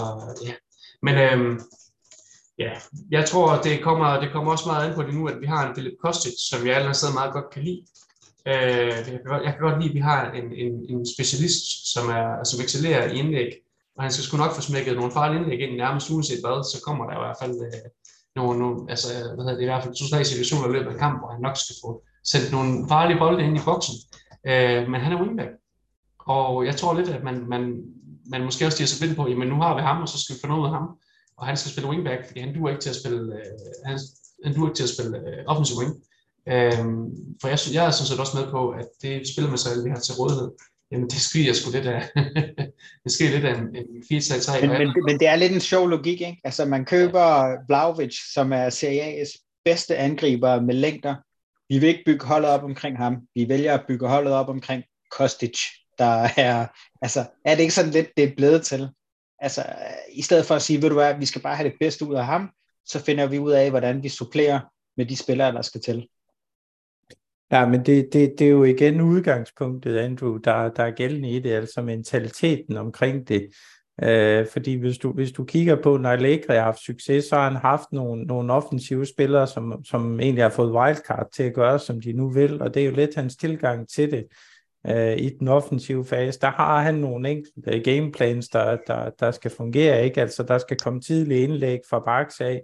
ja. Men øh, ja, jeg tror, det kommer, det kommer også meget an på det nu, at vi har en Philip Kostic, som jeg allerede meget godt kan lide. Øh, jeg, kan godt, jeg kan godt lide, at vi har en, en, en specialist, som, er, som excellerer i indlæg, og han skal sgu nok få smækket nogle farlige indlæg ind nærmest uanset hvad, så kommer der i hvert fald øh, nogle, nogle, altså, hvad hedder det, i hvert fald to-tre situationer i løbet af kampen, hvor han nok skal få sendt nogle farlige bolde ind i boksen. Øh, men han er wingback. Og jeg tror lidt, at man, man, man måske også stiger sig blind på, jamen nu har vi ham, og så skal vi få noget ud af ham. Og han skal spille wingback, fordi han duer ikke til at spille, øh, han, han duer ikke til at spille øh, offensiv wing. Øhm, for jeg, jeg er sådan set også med på, at det spillermateriale, vi har til rådighed, Jamen, det skriger sgu lidt af, det sker lidt af en, en 4 3 men, men, men, det er lidt en sjov logik, ikke? Altså, man køber Vlaovic, som er Serie A's bedste angriber med længder. Vi vil ikke bygge holdet op omkring ham. Vi vælger at bygge holdet op omkring Kostic, der er, altså, er det ikke sådan lidt, det er blevet til? Altså, i stedet for at sige, ved du hvad, vi skal bare have det bedste ud af ham, så finder vi ud af, hvordan vi supplerer med de spillere, der skal til. Ja, men det, det, det er jo igen udgangspunktet, Andrew, der, der er gældende i det, altså mentaliteten omkring det. Øh, fordi hvis du, hvis du kigger på, når Allegri har haft succes, så har han haft nogle, nogle offensive spillere, som, som egentlig har fået wildcard til at gøre, som de nu vil, og det er jo lidt hans tilgang til det øh, i den offensive fase. Der har han nogle enkelte gameplans, der, der, der skal fungere, ikke? Altså, der skal komme tidlige indlæg fra Barks af,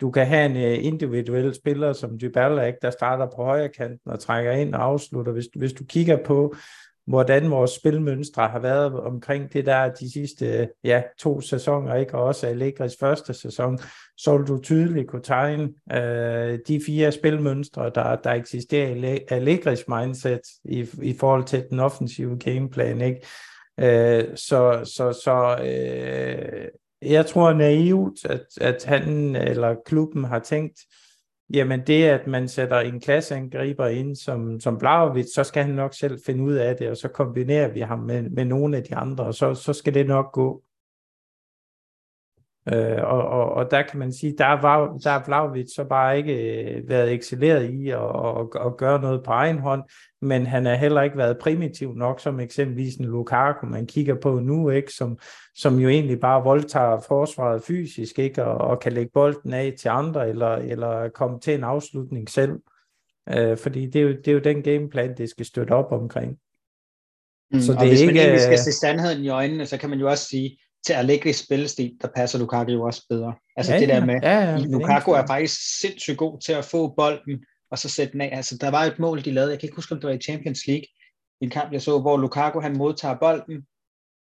du kan have en øh, individuel spiller som Dybala, ikke, der starter på højre kanten og trækker ind og afslutter. Hvis, hvis du kigger på, hvordan vores spilmønstre har været omkring det der de sidste ja, to sæsoner, ikke? og også Allegris første sæson, så vil du tydeligt kunne tegne øh, de fire spilmønstre, der, der eksisterer i Allegris mindset i, i forhold til den offensive gameplan. Ikke? Øh, så så, så øh, jeg tror naivt, at, at han eller klubben har tænkt, jamen det, at man sætter en klasseangriber ind som, som Blaovic, så skal han nok selv finde ud af det, og så kombinerer vi ham med, med nogle af de andre, og så, så skal det nok gå. Øh, og, og, og der kan man sige, der var der er Vlaovic så bare ikke øh, været excelleret i at, at, at gøre noget på egen hånd, men han har heller ikke været primitiv nok, som eksempelvis en Lukaku, man kigger på nu, ikke, som, som jo egentlig bare voldtager forsvaret fysisk, ikke, og, og kan lægge bolden af til andre, eller, eller komme til en afslutning selv. Øh, fordi det er, jo, det er jo den gameplan, det skal støtte op omkring. Mm, så det og er hvis ikke, man egentlig skal se sandheden i øjnene, så kan man jo også sige, til Allegri's spillestil, der passer Lukaku jo også bedre. Altså ja, det der med, ja, ja, Lukaku er faktisk sindssygt god til at få bolden, og så sætte den af. Altså der var et mål, de lavede, jeg kan ikke huske, om det var i Champions League, en kamp, jeg så, hvor Lukaku han modtager bolden,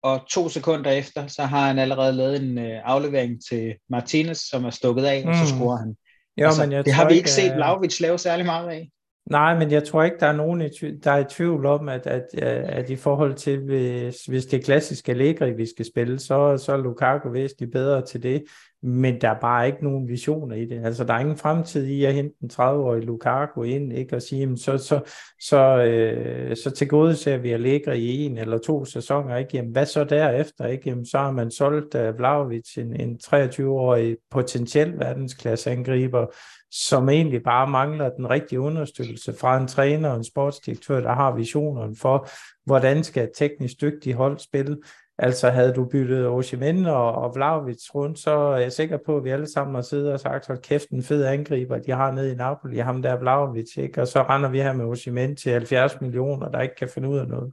og to sekunder efter, så har han allerede lavet en øh, aflevering til Martinez, som er stukket af, mm. og så mm. scorer han. Jo, altså, men jeg det har vi ikke set Vlaovic lave særlig meget af. Nej, men jeg tror ikke, der er nogen, der er i tvivl om, at, at, at i forhold til, hvis, hvis det er klassisk Allegri, vi skal spille, så, så er Lukaku væsentligt bedre til det, men der er bare ikke nogen visioner i det. Altså, der er ingen fremtid i at hente en 30-årig Lukaku ind, ikke? Og sige, jamen, så, så, så, øh, så til gode ser vi Allegri i en eller to sæsoner, ikke? Jamen, hvad så derefter, ikke? Jamen, så har man solgt øh, uh, Vlaovic, en, en 23-årig potentiel verdensklasse angriber, som egentlig bare mangler den rigtige understøttelse fra en træner og en sportsdirektør, der har visionerne for, hvordan skal et teknisk dygtigt hold spille. Altså havde du byttet Oshimen og, og Vlaovic rundt, så er jeg sikker på, at vi alle sammen har siddet og sagt, hold kæft en fed angriber, de har nede i Napoli, ham der Vlaovic, ikke? og så render vi her med Oshimen til 70 millioner, der ikke kan finde ud af noget.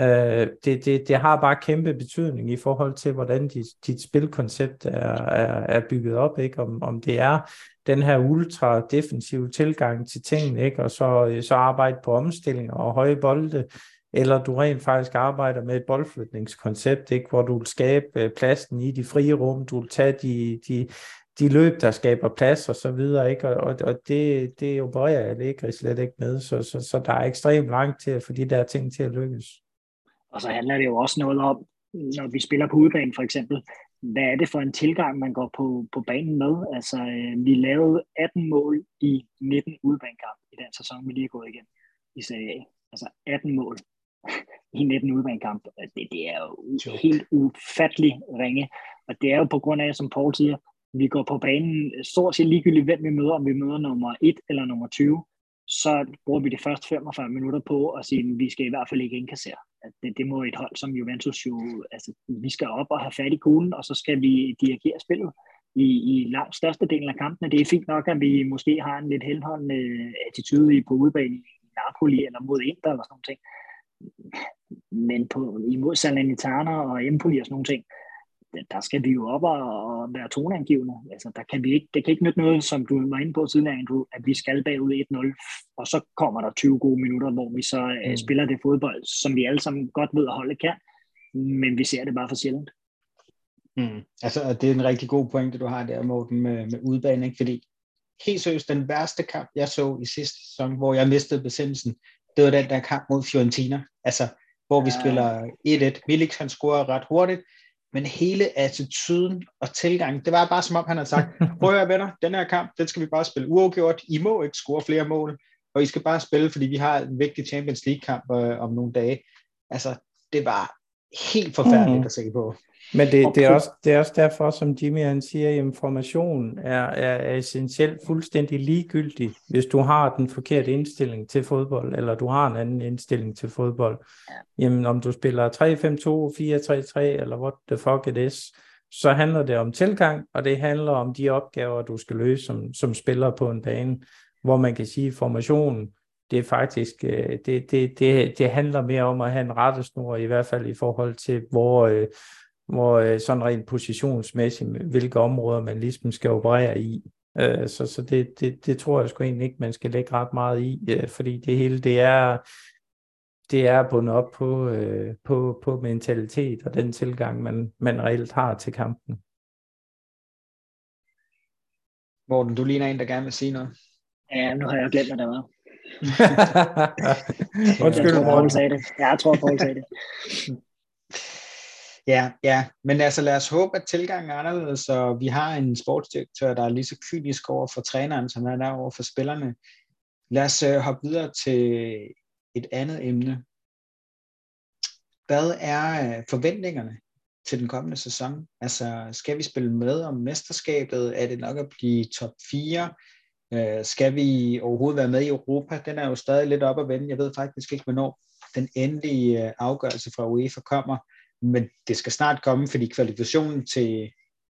Uh, det, det, det har bare kæmpe betydning i forhold til, hvordan dit, dit spilkoncept er, er, er bygget op, ikke? Om, om det er den her ultra defensive tilgang til tingene, ikke? og så, så arbejde på omstilling og høje bolde, eller du rent faktisk arbejder med et boldflytningskoncept, ikke? hvor du vil skabe øh, pladsen i de frie rum, du vil tage de, de, de løb, der skaber plads og så videre, ikke? Og, og det, det opererer jeg ikke slet ikke med, så, så, så der er ekstremt langt til at få de der ting til at lykkes. Og så handler det jo også noget om, når vi spiller på udbanen for eksempel, hvad er det for en tilgang, man går på, på banen med? Altså, øh, vi lavede 18 mål i 19 udbanekamp i den sæson, vi lige er gået igen i Serie A. Altså 18 mål i 19 udbanekamp. Det, det er jo helt ufattelig ringe. Og det er jo på grund af, som Paul siger, vi går på banen stort set ligegyldigt, hvem vi møder, om vi møder nummer 1 eller nummer 20, så bruger vi de første 45 minutter på at sige, at vi skal i hvert fald ikke indkassere at det, det må et hold som Juventus jo, altså vi skal op og have fat i kuglen, og så skal vi dirigere spillet i, i langt størstedelen af kampene. Det er fint nok, at vi måske har en lidt henholdende øh, attitude i på udebane i Napoli eller mod Inter eller sådan noget ting. Men på, imod Salernitana og Empoli og sådan nogle ting, der skal vi jo op og, og være toneangivende. Altså, der kan vi ikke, det kan ikke nytte noget, som du var inde på tidligere, Andrew, at vi skal bagud 1-0, og så kommer der 20 gode minutter, hvor vi så øh, mm. spiller det fodbold, som vi alle sammen godt ved at holde kan, men vi ser det bare for sjældent. Mm. Altså, det er en rigtig god pointe, du har der, Morten, med, med udbanen, ikke? fordi helt seriøst, den værste kamp, jeg så i sidste sæson, hvor jeg mistede besindelsen, det var den der kamp mod Fiorentina. Altså, hvor vi spiller 1-1. Milik han scorer ret hurtigt, men hele attituden og tilgangen, det var bare som om han havde sagt, prøv at venner, den her kamp, den skal vi bare spille uafgjort. I må ikke score flere mål, og I skal bare spille, fordi vi har en vigtig Champions League kamp øh, om nogle dage. Altså, det var helt forfærdeligt mm. at se på. Men det, det, er også, det er også derfor, som Jimmy han siger, at information er, er, er essentielt fuldstændig ligegyldig, hvis du har den forkerte indstilling til fodbold, eller du har en anden indstilling til fodbold. Jamen, om du spiller 3-5-2, 4-3-3, eller what the fuck it is, så handler det om tilgang, og det handler om de opgaver, du skal løse som, som spiller på en bane, hvor man kan sige, at formationen, det er faktisk, øh, det, det, det, det handler mere om at have en rettesnor, i hvert fald i forhold til, hvor, øh, hvor øh, sådan rent positionsmæssigt, hvilke områder man ligesom skal operere i. Øh, så så det, det, det tror jeg sgu egentlig ikke, man skal lægge ret meget i, øh, fordi det hele, det er, det er bundet op på, på, på mentalitet og den tilgang, man, man reelt har til kampen. Morten, du ligner en, der gerne vil sige noget. Ja, nu har jeg glemt, hvad der var. Undskyld, Morten. sagde det. Ja, jeg tror, Paul sagde det. Ja, ja, men altså lad os håbe, at tilgangen er anderledes, og vi har en sportsdirektør, der er lige så kynisk over for træneren, som han er over for spillerne. Lad os uh, hoppe videre til et andet emne. Hvad er uh, forventningerne til den kommende sæson? Altså, skal vi spille med om mesterskabet? Er det nok at blive top 4? Uh, øh, skal vi overhovedet være med i Europa? Den er jo stadig lidt op at vende. Jeg ved faktisk ikke, hvornår den endelige øh, afgørelse fra UEFA kommer men det skal snart komme, fordi kvalifikationen til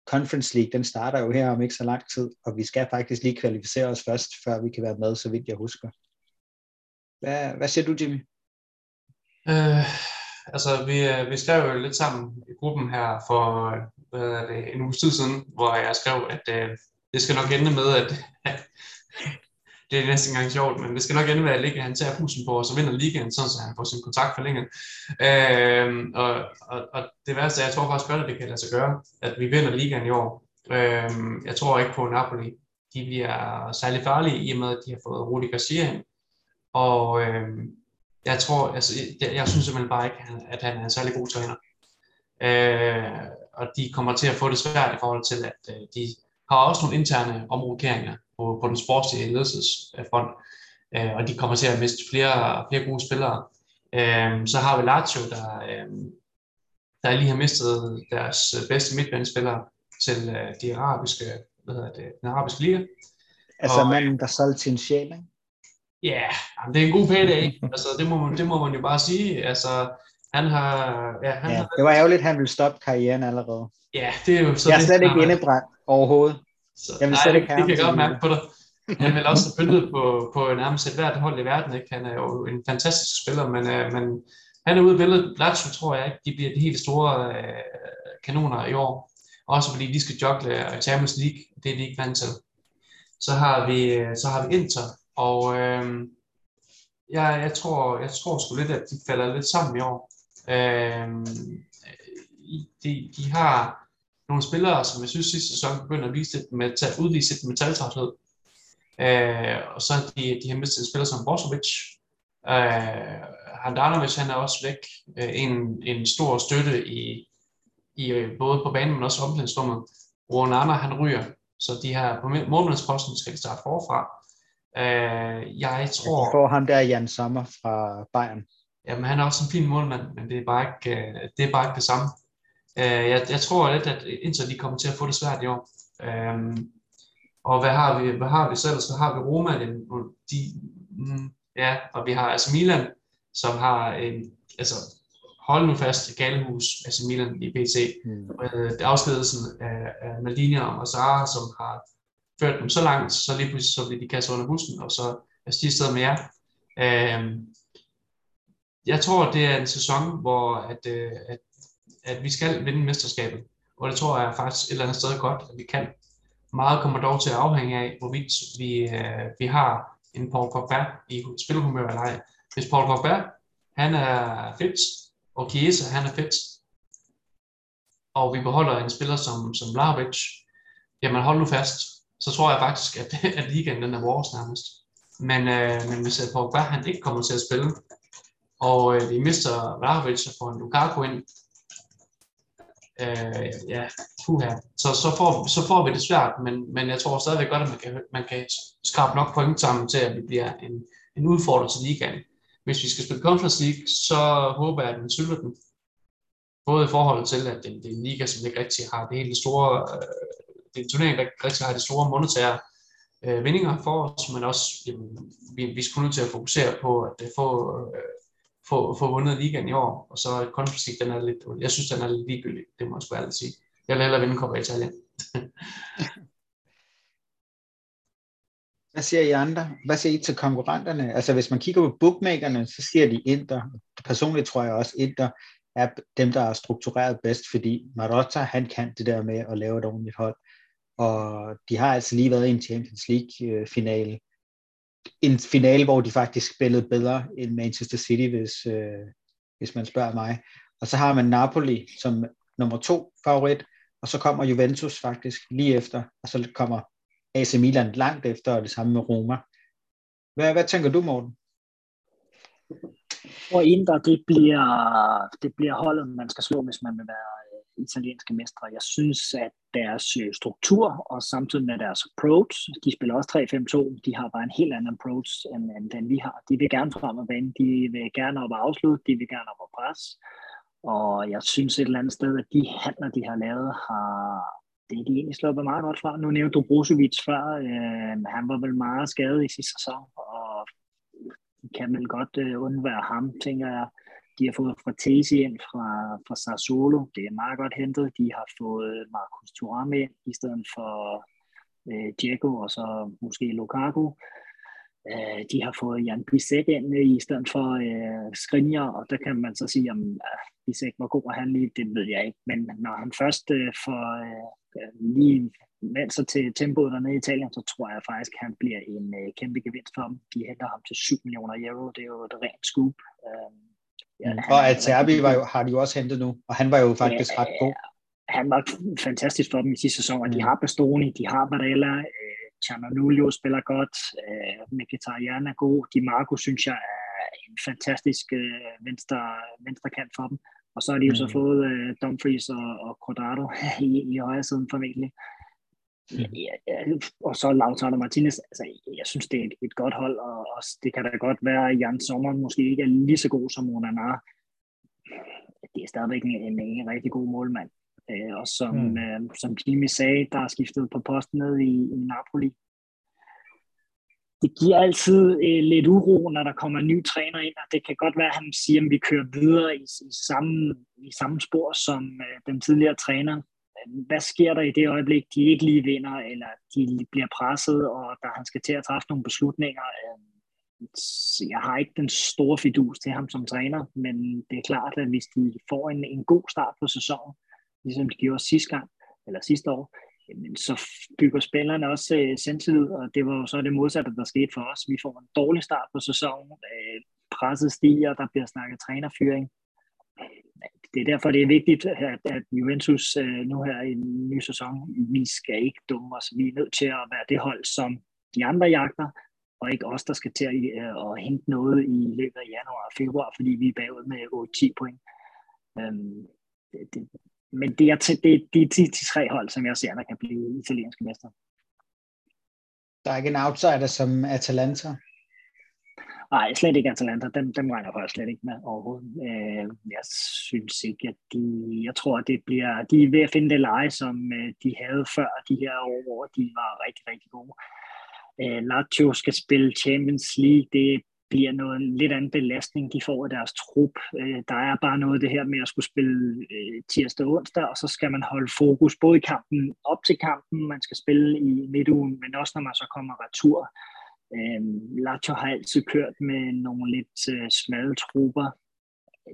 Conference League, den starter jo her om ikke så lang tid, og vi skal faktisk lige kvalificere os først, før vi kan være med, så vidt jeg husker. Hvad, hvad siger du, Jimmy? Øh, altså, vi, øh, vi skrev jo lidt sammen i gruppen her for hvad er det, en uge tid siden, hvor jeg skrev, at øh, det skal nok ende med, at, det er næsten engang sjovt, men det skal nok ende med, at Ligge, han tager pusen på, og så vinder ligaen, sådan så han får sin kontrakt forlænget. Øh, og, og, og, det værste er, jeg tror faktisk godt, at det kan lade sig gøre, at vi vinder ligaen i år. Øh, jeg tror ikke på Napoli. De bliver særlig farlige, i og med, at de har fået Rudi Garcia ind. Og øh, jeg tror, altså, jeg, jeg synes simpelthen bare ikke, at han er en særlig god træner. Øh, og de kommer til at få det svært i forhold til, at øh, de har også nogle interne omrokeringer på, på den sportslige ledelsesfront, øh, og de kommer til at miste flere, flere gode spillere. Øh, så har vi Lazio, der, øh, der lige har mistet deres bedste midtbanespillere til øh, de arabiske, hvad hedder det, den arabiske liga. Altså og, manden, der solgte sin sjæl, ikke? Ja, yeah, det er en god payday. altså, det, må man, det må man jo bare sige. Altså, han har... Ja, han ja, har, det var ærgerligt, at han ville stoppe karrieren allerede. Ja, det er jo så... Jeg er slet ikke indebrændt overhovedet. Så, jeg vil slet ikke det kan jeg godt mærke på dig. Han vil også have pyntet på, på nærmest et hvert hold i verden. Ikke? Han er jo en fantastisk spiller, men, uh, men han er ude i billedet. Lazio tror jeg ikke, de bliver de helt store uh, kanoner i år. Også fordi de skal joggle Champions League. Det er de ikke vant til. Så har vi, øh, så har vi Inter, og uh, jeg, jeg, tror, jeg tror sgu lidt, at de falder lidt sammen i år. Uh, de, de har nogle spillere, som jeg synes sidste sæson begynder at vise et med, at udvise et metaltræthed. Øh, og så de, de har mistet en spiller som Brozovic. Øh, Handanovic, han er også væk. Øh, en, en stor støtte i, i øh, både på banen, men også omklædningsrummet. Ronana, han ryger. Så de her på målmandsposten skal de starte forfra. Øh, jeg tror... Ja, får ham der Jan Sommer fra Bayern. Jamen, han er også en fin målmand, men det er bare ikke, øh, det, er bare ikke det samme. Øh, jeg, jeg tror lidt, at Inter de kommer til at få det svært i år. Øh, og hvad har vi, hvad har vi selv? Så har vi Roma, de, mm, ja, og vi har altså Milan, som har en, altså hold nu fast, Galehus, altså Milan i PC. Mm. Øh, det afskedelsen af, af Maldini og Mazzara, som har ført dem så langt, så lige pludselig så bliver de kastet under bussen, og så er de stedet med jer. Øh, jeg tror, det er en sæson, hvor at, øh, at at vi skal vinde mesterskabet. Og det tror jeg faktisk et eller andet sted godt, at vi kan. Meget kommer dog til at afhænge af, hvorvidt vi, øh, vi har en Paul Pogba i spilhumør eller ej. Hvis Paul Pogba, han er fedt, og Chiesa, han er fedt, og vi beholder en spiller som, som Vlahovic, jamen hold nu fast, så tror jeg faktisk, at, at ligaen den er vores nærmest. Men, øh, men hvis øh, Pogba, han ikke kommer til at spille, og øh, vi mister Vlahovic og får en Lukaku ind. Øh, ja, puha. Så, så, får, så får vi det svært, men, men jeg tror stadigvæk godt, at man kan, man kan skrabe nok point sammen til, at vi bliver en, en udfordrer til ligaen. Hvis vi skal spille Conference League, så håber jeg, at den sylter den. Både i forhold til, at det, det er en liga, som ikke rigtig har det hele store, øh, det er en turnering, der ikke rigtig har det store monetære øh, vindinger for os, men også, jamen, vi, vi skal nødt til at fokusere på at få, øh, få, få vundet ligaen i år, og så Conference League, den er lidt, jeg synes, den er lidt ligegyldig, det må jeg sgu ærligt sige. Jeg vil hellere vinde Copa Italia. Hvad siger I andre? Hvad siger I til konkurrenterne? Altså hvis man kigger på bookmakerne, så siger de Inter. Personligt tror jeg også, Inter er dem, der er struktureret bedst, fordi Marotta, han kan det der med at lave et ordentligt hold. Og de har altså lige været i en Champions League-finale. Øh, en finale, hvor de faktisk spillede bedre end Manchester City, hvis, øh, hvis man spørger mig. Og så har man Napoli som nummer to favorit, og så kommer Juventus faktisk lige efter, og så kommer AC Milan langt efter, og det samme med Roma. Hvad, hvad tænker du, Morten? Og Inter, det bliver, det bliver holdet, man skal slå, hvis man vil være italienske mestre. Jeg synes, at deres øh, struktur og samtidig med deres approach, de spiller også 3-5-2, de har bare en helt anden approach, end, end den vi har. De vil gerne frem og vende, de vil gerne op og afslutte, de vil gerne op og presse. Og jeg synes et eller andet sted, at de handler, de har lavet, har, det er de egentlig sluppet meget godt fra. Nu nævnte du Brozovic før. Øh, han var vel meget skadet i sidste sæson, og kan vel godt øh, undvære ham, tænker jeg. De har fået Fratesi ind fra, fra Sassuolo. Det er meget godt hentet. De har fået Marcus Thuram ind i stedet for øh, Diego og så måske Lukaku. Øh, de har fået Jan Bissek ind øh, i stedet for øh, Skriniar, og der kan man så sige, om øh, Bissek var god at handle det ved jeg ikke. Men når han først øh, får øh, lige vendt sig til tempoet dernede i Italien, så tror jeg faktisk, at han bliver en øh, kæmpe gevinst for dem. De henter ham til 7 millioner euro. Det er jo et rent scoop. Øh, ja, mm. og Acerbi var jo, har de jo også hentet nu, og han var jo faktisk ja, ret god. Han var fantastisk for dem i sidste sæson, og de mm. har Bastoni, de har Barella, øh, Ciananulio spiller godt, øh, Mkhitaryan er god, Di Marco synes jeg er en fantastisk øh, venstre, venstre kant for dem. Og så har de jo så mm. fået uh, Dumfries og, og Cordado i, i højre siden formentlig. Ja, ja, og så Lautaro Martinez, altså, jeg synes, det er et, et godt hold, og, og det kan da godt være, at Jan Sommer måske ikke er lige så god som Onana. Det er stadigvæk en, en, en rigtig god målmand. Uh, og som, mm. uh, som Jimmy sagde, der er skiftet på posten ned i, i Napoli det giver altid øh, lidt uro, når der kommer en ny træner ind, og det kan godt være, at han siger, at vi kører videre i, i, samme, i samme spor som øh, den tidligere træner. Hvad sker der i det øjeblik, de ikke lige vinder, eller de bliver presset, og der han skal til at træffe nogle beslutninger? Øhm, jeg har ikke den store fidus til ham som træner, men det er klart, at hvis de får en, en god start på sæsonen, ligesom de gjorde sidste gang, eller sidste år, jamen, så bygger spillerne også øh, selvtillid, og det var jo så det modsatte, der skete for os. Vi får en dårlig start på sæsonen, øh, presset stiger, der bliver snakket trænerfyring. Det er derfor, det er vigtigt, at, at Juventus øh, nu her i en ny sæson, vi skal ikke dumme os. Vi er nødt til at være det hold, som de andre jagter, og ikke os, der skal til at, øh, at hente noget i løbet af januar og februar, fordi vi er bagud med 8-10 point. Øhm, det, det, men det er, det, det er de, de tre hold, som jeg ser, der kan blive italienske mester. Der er ikke en outsider som Atalanta? Nej, slet ikke Atalanta. Dem, dem regner jeg slet ikke med overhovedet. Øh, jeg synes ikke, at de... Jeg tror, at det bliver... De er ved at finde det leje, som øh, de havde før de her år, hvor de var rigtig, rigtig gode. Øh, Lazio skal spille Champions League. Det bliver noget lidt anden belastning, de får af deres trup. Øh, der er bare noget af det her med at skulle spille øh, tirsdag og onsdag, og så skal man holde fokus både i kampen op til kampen, man skal spille i midtugen, men også når man så kommer retur. Øh, Lazio har altid kørt med nogle lidt øh, smalle trupper.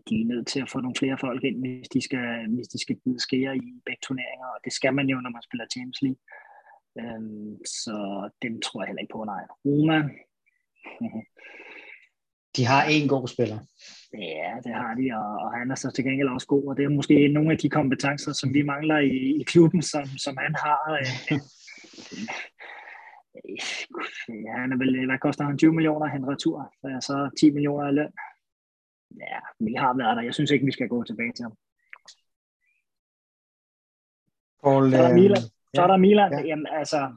De er nødt til at få nogle flere folk ind, hvis de skal, hvis de skal bide skære i begge turneringer, og det skal man jo, når man spiller Champions League. Øh, så dem tror jeg heller ikke på, nej. Roma, de har en god spiller. Ja, det har de, og, og han er så til gengæld også god, og det er måske nogle af de kompetencer, som vi mangler i, i klubben, som, som han har. Øh, ja, han er vel, hvad koster han? 20 millioner han retur, så 10 millioner i løn. Ja, vi har været der. Jeg synes ikke, vi skal gå tilbage til ham. Paul, så er der øh, Milan. Så er der Milan. Ja. Jamen, altså,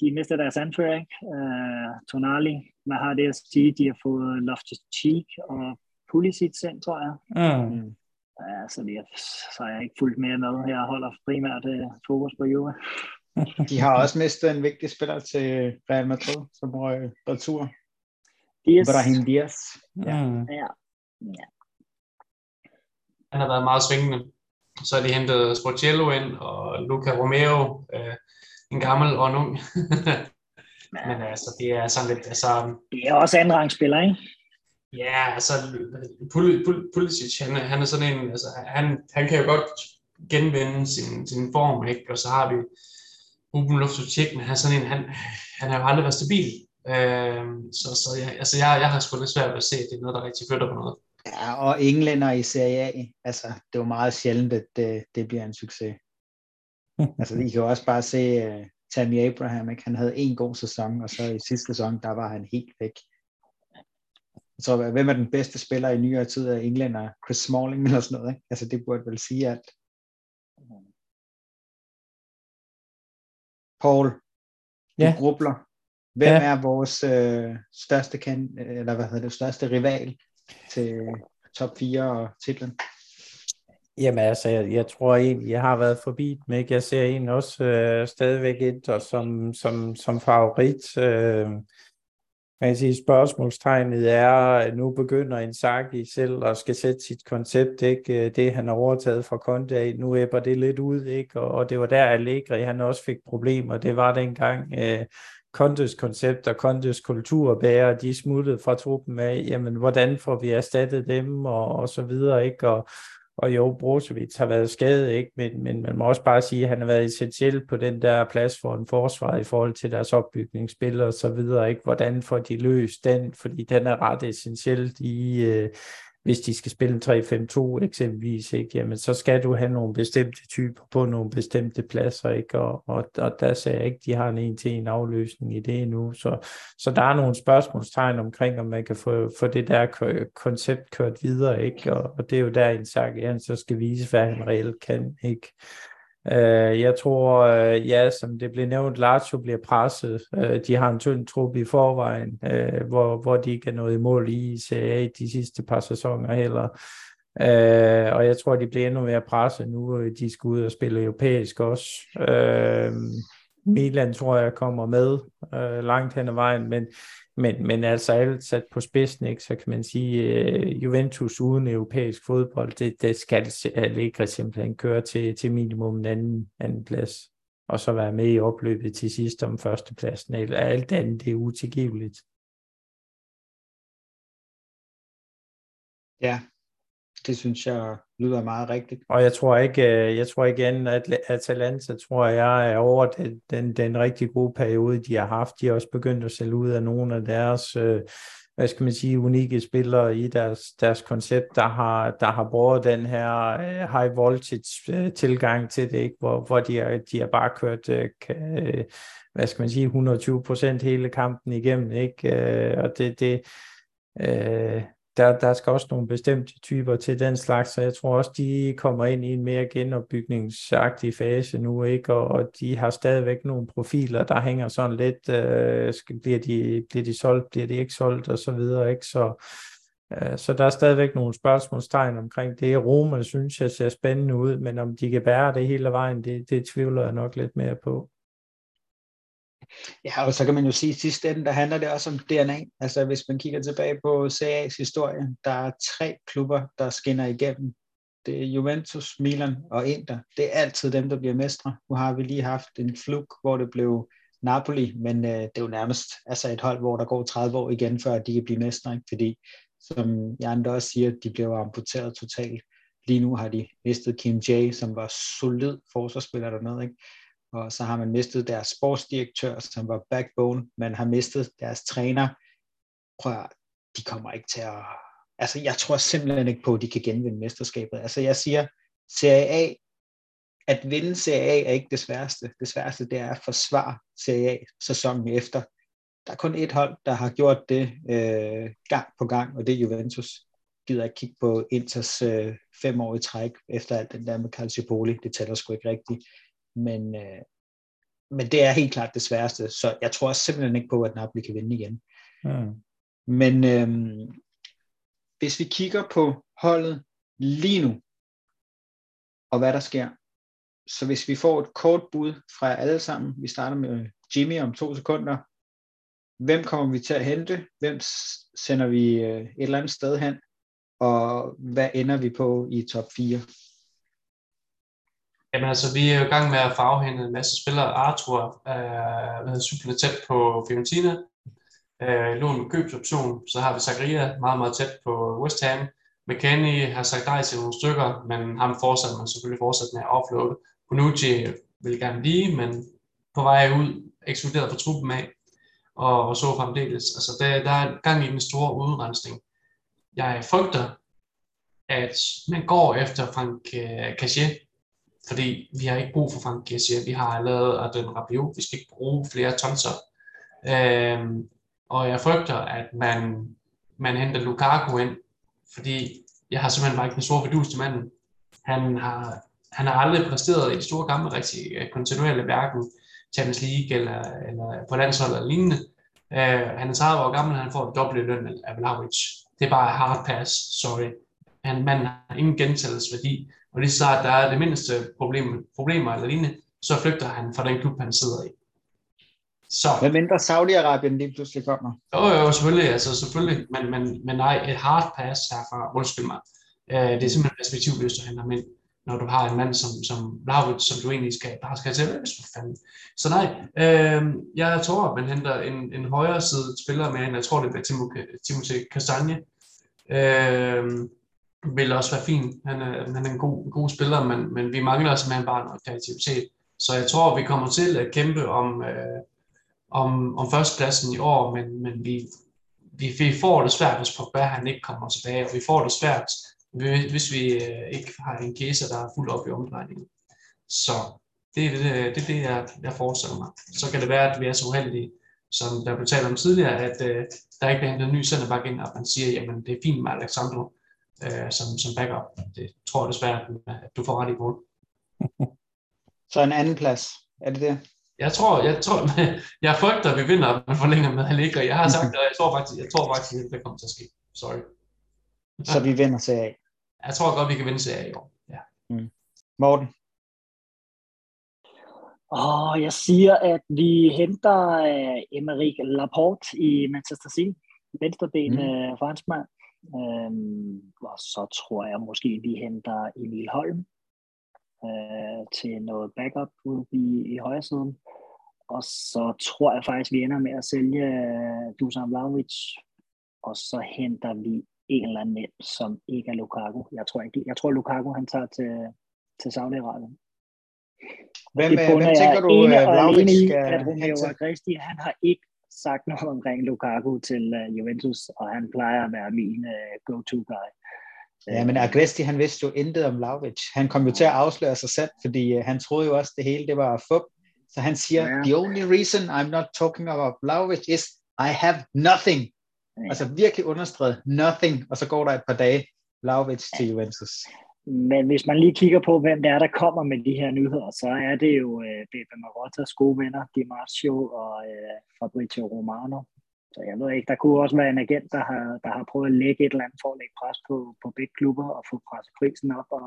de mistede deres anfører, ikke? Uh, Tonali. Man har det at sige, de har fået Loftus Cheek og Pulisic ind, tror jeg. Mm. Mm. Ja, så, det, så er jeg ikke fuldt mere med. Jeg holder primært uh, fokus på Juve. De har også mistet en vigtig spiller til Real Madrid, som røg retur. Dias. Brahim Diaz. Ja. Mm. Ja. ja. Han har været meget svingende. Så har de hentet Sportiello ind, og Luca Romero, øh, en gammel og en ung. Men altså, det er sådan lidt, altså, Det er også anden spiller, ikke? ja, altså, Pul- Pul- Pulisic, han, er- han er sådan en, altså, han, han kan jo godt genvinde sin, sin form, ikke? Og så har vi Ruben Loftus-Cheek, men han er sådan en, han, han har jo aldrig været stabil. Øh, så så jeg, altså, jeg, jeg har sgu lidt svært ved at se, at det er noget, der rigtig flytter på noget. Ja, og englænder i Serie A, altså det er jo meget sjældent, at det, det bliver en succes. altså I kan jo også bare se uh, Tammy Abraham, ikke? han havde en god sæson, og så i sidste sæson, der var han helt væk. Jeg tror, hvem er den bedste spiller i nyere tid af englænder? Chris Smalling eller sådan noget, ikke? Altså det burde vel sige alt. Paul, du Ja. grubler. Hvem Ja. er vores øh, største kan, eller hvad hedder det, største rival til top 4 og titlen? Jamen altså, jeg, jeg tror egentlig, jeg har været forbi ikke? Jeg ser en også øh, stadigvæk Inter som, som, som favorit. Øh, man kan sige, spørgsmålstegnet er, at nu begynder Inzaghi selv at skal sætte sit koncept, ikke? Øh, det, han har overtaget fra Conte nu æbber det lidt ud, ikke? Og, og det var der Allegri, han også fik problemer. Det var dengang øh, Contes koncept og Contes kulturbærer, de smuttede fra truppen af, jamen, hvordan får vi erstattet dem, og, og så videre, ikke? Og, og jo, Brozovic har været skadet, ikke? Men, men man må også bare sige, at han har været essentiel på den der plads for en forsvar i forhold til deres opbygningsspil og så videre, ikke? Hvordan får de løst den? Fordi den er ret essentielt i, øh, hvis de skal spille en 3-5-2 eksempelvis, ikke? Jamen, så skal du have nogle bestemte typer på nogle bestemte pladser, ikke? Og, og, og der ser jeg ikke, de har en en-til-en afløsning i det endnu. Så, så der er nogle spørgsmålstegn omkring, om man kan få, få det der k- koncept kørt videre, ikke? Og, og det er jo der, Inzaghi, han så skal vise, hvad han reelt kan, ikke? Øh, jeg tror, øh, ja, som det blev nævnt, Lazio bliver presset. Øh, de har en tynd trup i forvejen, øh, hvor, hvor de ikke er nået i mål i Serie A de sidste par sæsoner heller. Øh, og jeg tror, de bliver endnu mere presset nu. De skal ud og spille europæisk også. Øh, Milan tror jeg kommer med øh, langt hen ad vejen, men, men, men altså alt sat på spidsen, ikke, så kan man sige, uh, Juventus uden europæisk fodbold, det, det skal Allegri simpelthen køre til, til minimum en anden, anden plads, og så være med i opløbet til sidst om førstepladsen. Alt andet det er utilgiveligt. Ja, det synes jeg lyder meget rigtigt. Og jeg tror ikke, øh, jeg tror igen, at Atalanta tror jeg er over den, den, den rigtig gode periode, de har haft. De har også begyndt at sælge ud af nogle af deres, øh, hvad skal man sige, unikke spillere i deres, deres koncept, der har, der har brugt den her øh, high voltage tilgang til det, ikke? Hvor, hvor de, har, de har bare kørt, hvad skal man sige, 120 procent hele kampen igennem, ikke? Og det, det der, der skal også nogle bestemte typer til den slags, så jeg tror også, de kommer ind i en mere genopbygningsagtig fase nu, ikke? Og, og de har stadigvæk nogle profiler, der hænger sådan lidt, øh, skal, bliver, de, bliver de solgt, bliver de ikke solgt, og så videre, ikke? Så, øh, så der er stadigvæk nogle spørgsmålstegn omkring det. Roma synes jeg ser spændende ud, men om de kan bære det hele vejen, det, det tvivler jeg nok lidt mere på. Ja, og så kan man jo sige, at sidste ende, der handler det også om DNA. Altså hvis man kigger tilbage på CA's historie, der er tre klubber, der skinner igennem. Det er Juventus, Milan og Inter. Det er altid dem, der bliver mestre. Nu har vi lige haft en fluk, hvor det blev Napoli, men øh, det er jo nærmest altså et hold, hvor der går 30 år igen, før de kan blive mestre. Ikke? Fordi, som Jan også siger, de blev amputeret totalt. Lige nu har de mistet Kim J, som var solid forsvarsspiller dernede. Ikke? Og så har man mistet deres sportsdirektør, som var backbone, man har mistet deres træner. Prøv at, de kommer ikke til at... Altså, jeg tror simpelthen ikke på, at de kan genvinde mesterskabet. Altså, jeg siger, Serie A, at vinde Serie A er ikke det sværeste. Det sværeste, det er at forsvare Serie A sæsonen efter. der er kun et hold, der har gjort det øh, gang på gang, og det er Juventus. Gider ikke kigge på Inters øh, fem år i træk, efter alt den der med Calciopoli. Det tæller sgu ikke rigtigt. Men, øh, men det er helt klart det sværeste, så jeg tror simpelthen ikke på, at Napoli kan vinde igen. Mm. Men øh, hvis vi kigger på holdet lige nu, og hvad der sker, så hvis vi får et kort bud fra alle sammen, vi starter med Jimmy om to sekunder, hvem kommer vi til at hente, hvem sender vi øh, et eller andet sted hen, og hvad ender vi på i top 4? Jamen altså, vi er jo i gang med at farvehænde en masse spillere. Arthur er super tæt på Fiorentina, øh, lån med købsoption. Så har vi Zakaria meget, meget tæt på West Ham. McKennie har sagt nej til nogle stykker, men ham fortsat man selvfølgelig fortsat med at offloade. Bonucci vil gerne blive, men på vej ud, ekskluderet fra truppen af, og, og så fremdeles. Altså, der, der er gang i den store udrensning. Jeg frygter, at man går efter Frank øh, Cachet, fordi vi har ikke brug for Frank Cachet. Vi har lavet den Rabiot. Vi skal ikke bruge flere tonser. Øhm, og jeg frygter, at man, man henter Lukaku ind, fordi jeg har simpelthen bare ikke den store fidus til manden. Han har, han har aldrig præsteret i store kampe rigtig øh, kontinuerlige kontinuerligt, hverken Champions League eller, eller på landshold eller lignende. Øh, han er 30 år gammel, han får en dobbelt løn af Vlahovic. Det er bare hard pass, sorry. Han, manden har ingen gentagelsesværdi, og lige så snart der er det mindste problem, problemer eller lignende, så flygter han fra den klub, han sidder i. Så. Hvad mindre Saudi-Arabien lige pludselig kommer? Jo, jo, selvfølgelig, altså selvfølgelig, men, men, men nej, et hard pass herfra, undskyld mig. Uh, det er simpelthen perspektivløst at ham ind når du har en mand som, som Laurits, som du egentlig skal, bare skal til for fanden. Så nej, øh, jeg tror, at man henter en, en højre side spiller med, end jeg tror, det bliver Timothée Castagne. Øh, vil også være fint. Han er, han er en god, god spiller, men, men vi mangler simpelthen bare noget kreativitet. Så jeg tror, vi kommer til at kæmpe om, øh, om, om førstepladsen i år, men, men vi, vi, vi får det svært, hvis Pogba han ikke kommer tilbage, og vi får det svært, hvis vi øh, ikke har en case, der er fuld op i omdrejningen. Så det er det, det, det jeg, jeg forestiller mig. Så kan det være, at vi er så uheldige, som der blev talt om tidligere, at øh, der ikke bliver hentet en ny centerback ind, og man siger, jamen det er fint med Alexandro uh, som, som backup. Det tror jeg desværre, at du får ret i på. Så en anden plads, er det det? Jeg tror, jeg tror, jeg frygter, at vi vinder, men forlænger med Allegri. Jeg har sagt, og jeg tror faktisk, jeg tror faktisk, at det kommer til at ske. Sorry. Så vi vinder CA. Jeg tror godt, vi kan vinde CA i år. Ja. Mm. Morten? Oh, jeg siger, at vi henter uh, Laporte i Manchester City. Venstreben mm. uh, franskmand. Um, og så tror jeg måske, vi henter Emil Holm uh, til noget backup ude i, i højre siden. Og så tror jeg faktisk, vi ender med at sælge Dusan Vlaovic. Og så henter vi en eller anden ind, som ikke er Lukaku. Jeg tror ikke, jeg tror Lukaku han tager til, til Saudi-Arabien. Hvem, det hvem tænker du, uh, alene i, at Romeo Agresti, han har ikke sagt noget omkring Lukaku til uh, Juventus, og han plejer at være min uh, go-to-guy. Ja, men Agresti, han vidste jo intet om Vlaovic. Han kom jo til at afsløre sig selv, fordi uh, han troede jo også, det hele det var fup. Så han siger, ja. the only reason I'm not talking about Vlaovic is I have nothing Ja. Altså virkelig understreget nothing, og så går der et par dage Vlaovic ja. til Juventus. Men hvis man lige kigger på, hvem det er, der kommer med de her nyheder, så er det jo uh, Bebe Marottas gode venner, Di Marcio og uh, Fabrizio Romano. Så jeg ved ikke, der kunne også være en agent, der har, der har prøvet at lægge et eller andet for at lægge pres på, på begge klubber og få presset prisen op og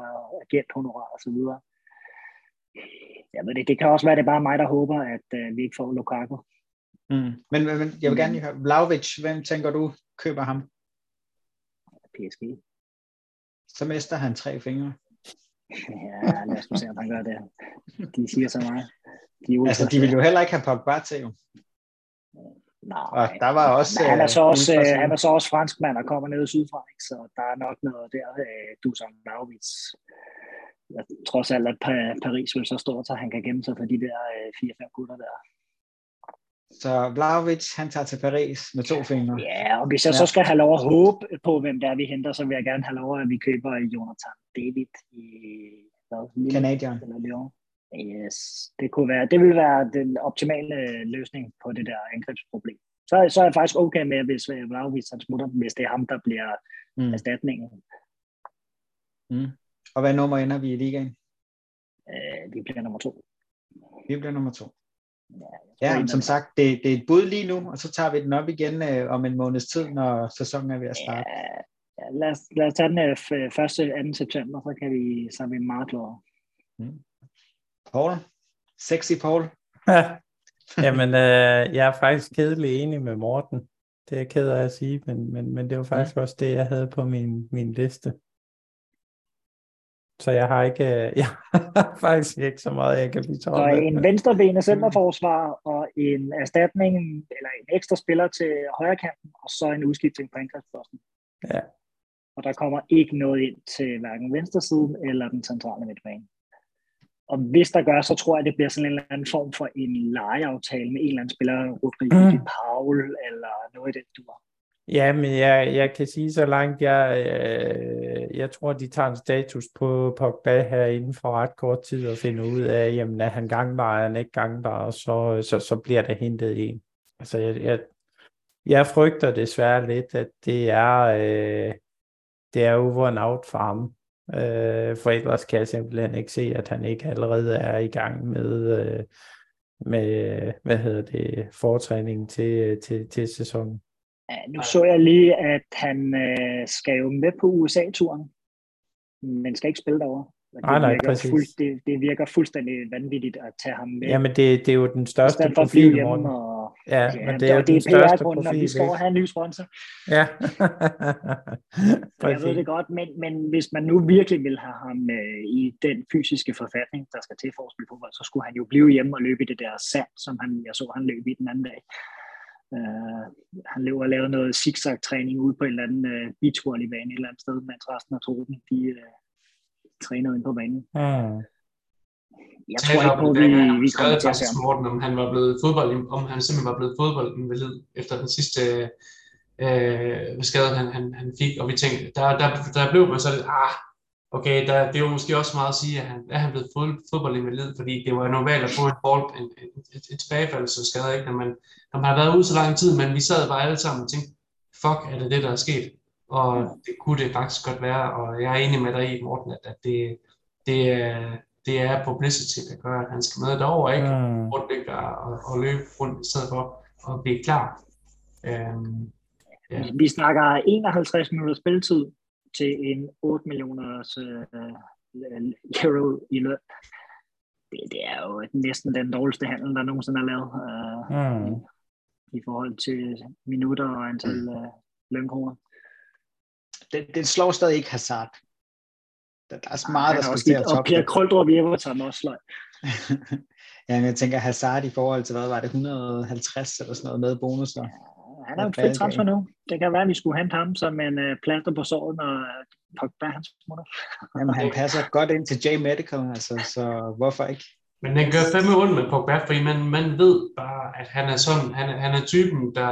agenthonorar og så videre. Jeg ved det, det kan også være, det er bare mig, der håber, at uh, vi ikke får Lukaku. Mm. Men, men jeg vil gerne lige høre, Vlaovic, hvem tænker du køber ham? PSG. Så mister han tre fingre. Ja, lad os se, om han gør det. De siger så meget. De altså, de vil jo heller ikke have Pogba til, jo. Nej, og der var også... han er så også, uh, han er så også franskmand og kommer ned sydfra, ikke? så der er nok noget der, du som Lauvits. Jeg trods alt, at Paris vil så stå, så han kan gemme sig for de der uh, 4-5 gutter der. Så Vlaovic, han tager til Paris med to fingre. Ja, og hvis jeg ja. så skal have lov at håbe på, hvem der er, vi henter, så vil jeg gerne have lov at vi køber Jonathan David i hvad, Canadian. Eller Lyon. Yes, det kunne være, det vil være den optimale løsning på det der angrebsproblem, så, så er jeg faktisk okay med, hvis Vlaovic han smutter, hvis det er ham, der bliver mm. erstatningen. Mm. Og hvad nummer ender vi i ligaen? Øh, vi bliver nummer to. Vi bliver nummer to. Ja, som sagt, det, det er et bud lige nu, og så tager vi den op igen øh, om en måneds tid, når sæsonen er ved at starte. Ja, lad, os, lad os tage den øh, 1. 2. september, så, kan vi, så er vi meget klogere. Mm. Paul? Sexy Paul? Jamen, øh, jeg er faktisk kedelig enig med Morten. Det er jeg ked af at sige, men, men, men det var faktisk ja. også det, jeg havde på min, min liste. Så jeg har ikke, jeg har faktisk ikke så meget, jeg kan blive Så en venstrebenet centerforsvar og en erstatning, eller en ekstra spiller til højre kanten, og så en udskiftning på angrebsposten. Ja. Og der kommer ikke noget ind til hverken venstre siden eller den centrale midtbane. Og hvis der gør, så tror jeg, det bliver sådan en eller anden form for en lejeaftale med en eller anden spiller, Rodrigo mm. Paul, eller noget i den dur. Ja, men jeg, jeg kan sige så langt, jeg, øh, jeg tror, de tager en status på Pogba her inden for ret kort tid og finder ud af, jamen er han gangbar, er han ikke gangbar, og så, så, så bliver der hentet en. Altså jeg, jeg, jeg frygter desværre lidt, at det er, øh, det er over and out for ham. Øh, for ellers kan jeg simpelthen ikke se, at han ikke allerede er i gang med, øh, med hvad hedder det, fortræningen til, til, til sæsonen. Ja, nu så jeg lige, at han øh, skal jo med på USA-turen, men skal ikke spille derovre. Det, nej, nej, præcis. Fuld, det, det virker fuldstændig vanvittigt at tage ham med. Ja, men det, det er jo den største profil, Morten. Og, Ja, ja, men det er, det, det er PR-grunden, og vi skal have en ny sponsor. Ja. jeg ved det godt, men, men hvis man nu virkelig vil have ham øh, i den fysiske forfatning, der skal til for at spille fodbold, så skulle han jo blive hjemme og løbe i det der sand, som han, jeg så, han løb i den anden dag. Uh, han løber og laver noget zigzag-træning ude på en eller anden uh, beachvolleybane et eller andet sted, mens resten af truppen, de uh, træner ind på banen. Mm jeg tror ikke på, at vi, vi kommer til at se Morten, om han var blevet fodbold, om han simpelthen var blevet fodboldinvalid efter den sidste øh, skade, han, han, han fik, og vi tænkte, der, der, der blev man så lidt, ah, okay, der, det er jo måske også meget at sige, at han er han blevet fod, fodboldinvalid, fordi det var normalt at få et, bold, en, et, et, et tilbagefaldelseskade, ikke, når man, når man har været ude så lang tid, men vi sad bare alle sammen og tænkte, fuck, er det det, der er sket? Og det kunne det faktisk godt være, og jeg er enig med dig i, Morten, at, at det, det, det er publicity, der gør, at han skal med derover, ikke? Mm. Rundt ikke og, og løbe rundt i stedet for at blive klar. Um, ja. Vi snakker 51 minutter spilletid til en 8 millioners uh, euro i løn. Det, det er jo næsten den dårligste handel, der nogensinde er lavet uh, mm. i, i forhold til minutter og antal uh, lønkroner. Den, den slår stadig ikke Hazard. Der, der er så meget, der skal til at toppe. Og Pierre Koldrup i Everton også sløj. ja, men jeg tænker Hazard i forhold til, hvad var det, 150 eller sådan noget med bonusser? Ja, han er jo et frit transfer nu. Det kan være, at vi skulle hente ham som en uh, plaster på såret, når Pogba han smutter. Jamen, han passer godt ind til J Medical, altså, så hvorfor ikke? Men den gør fandme rundt med Pogba, fordi man, man ved bare, at han er sådan, han, han er typen, der,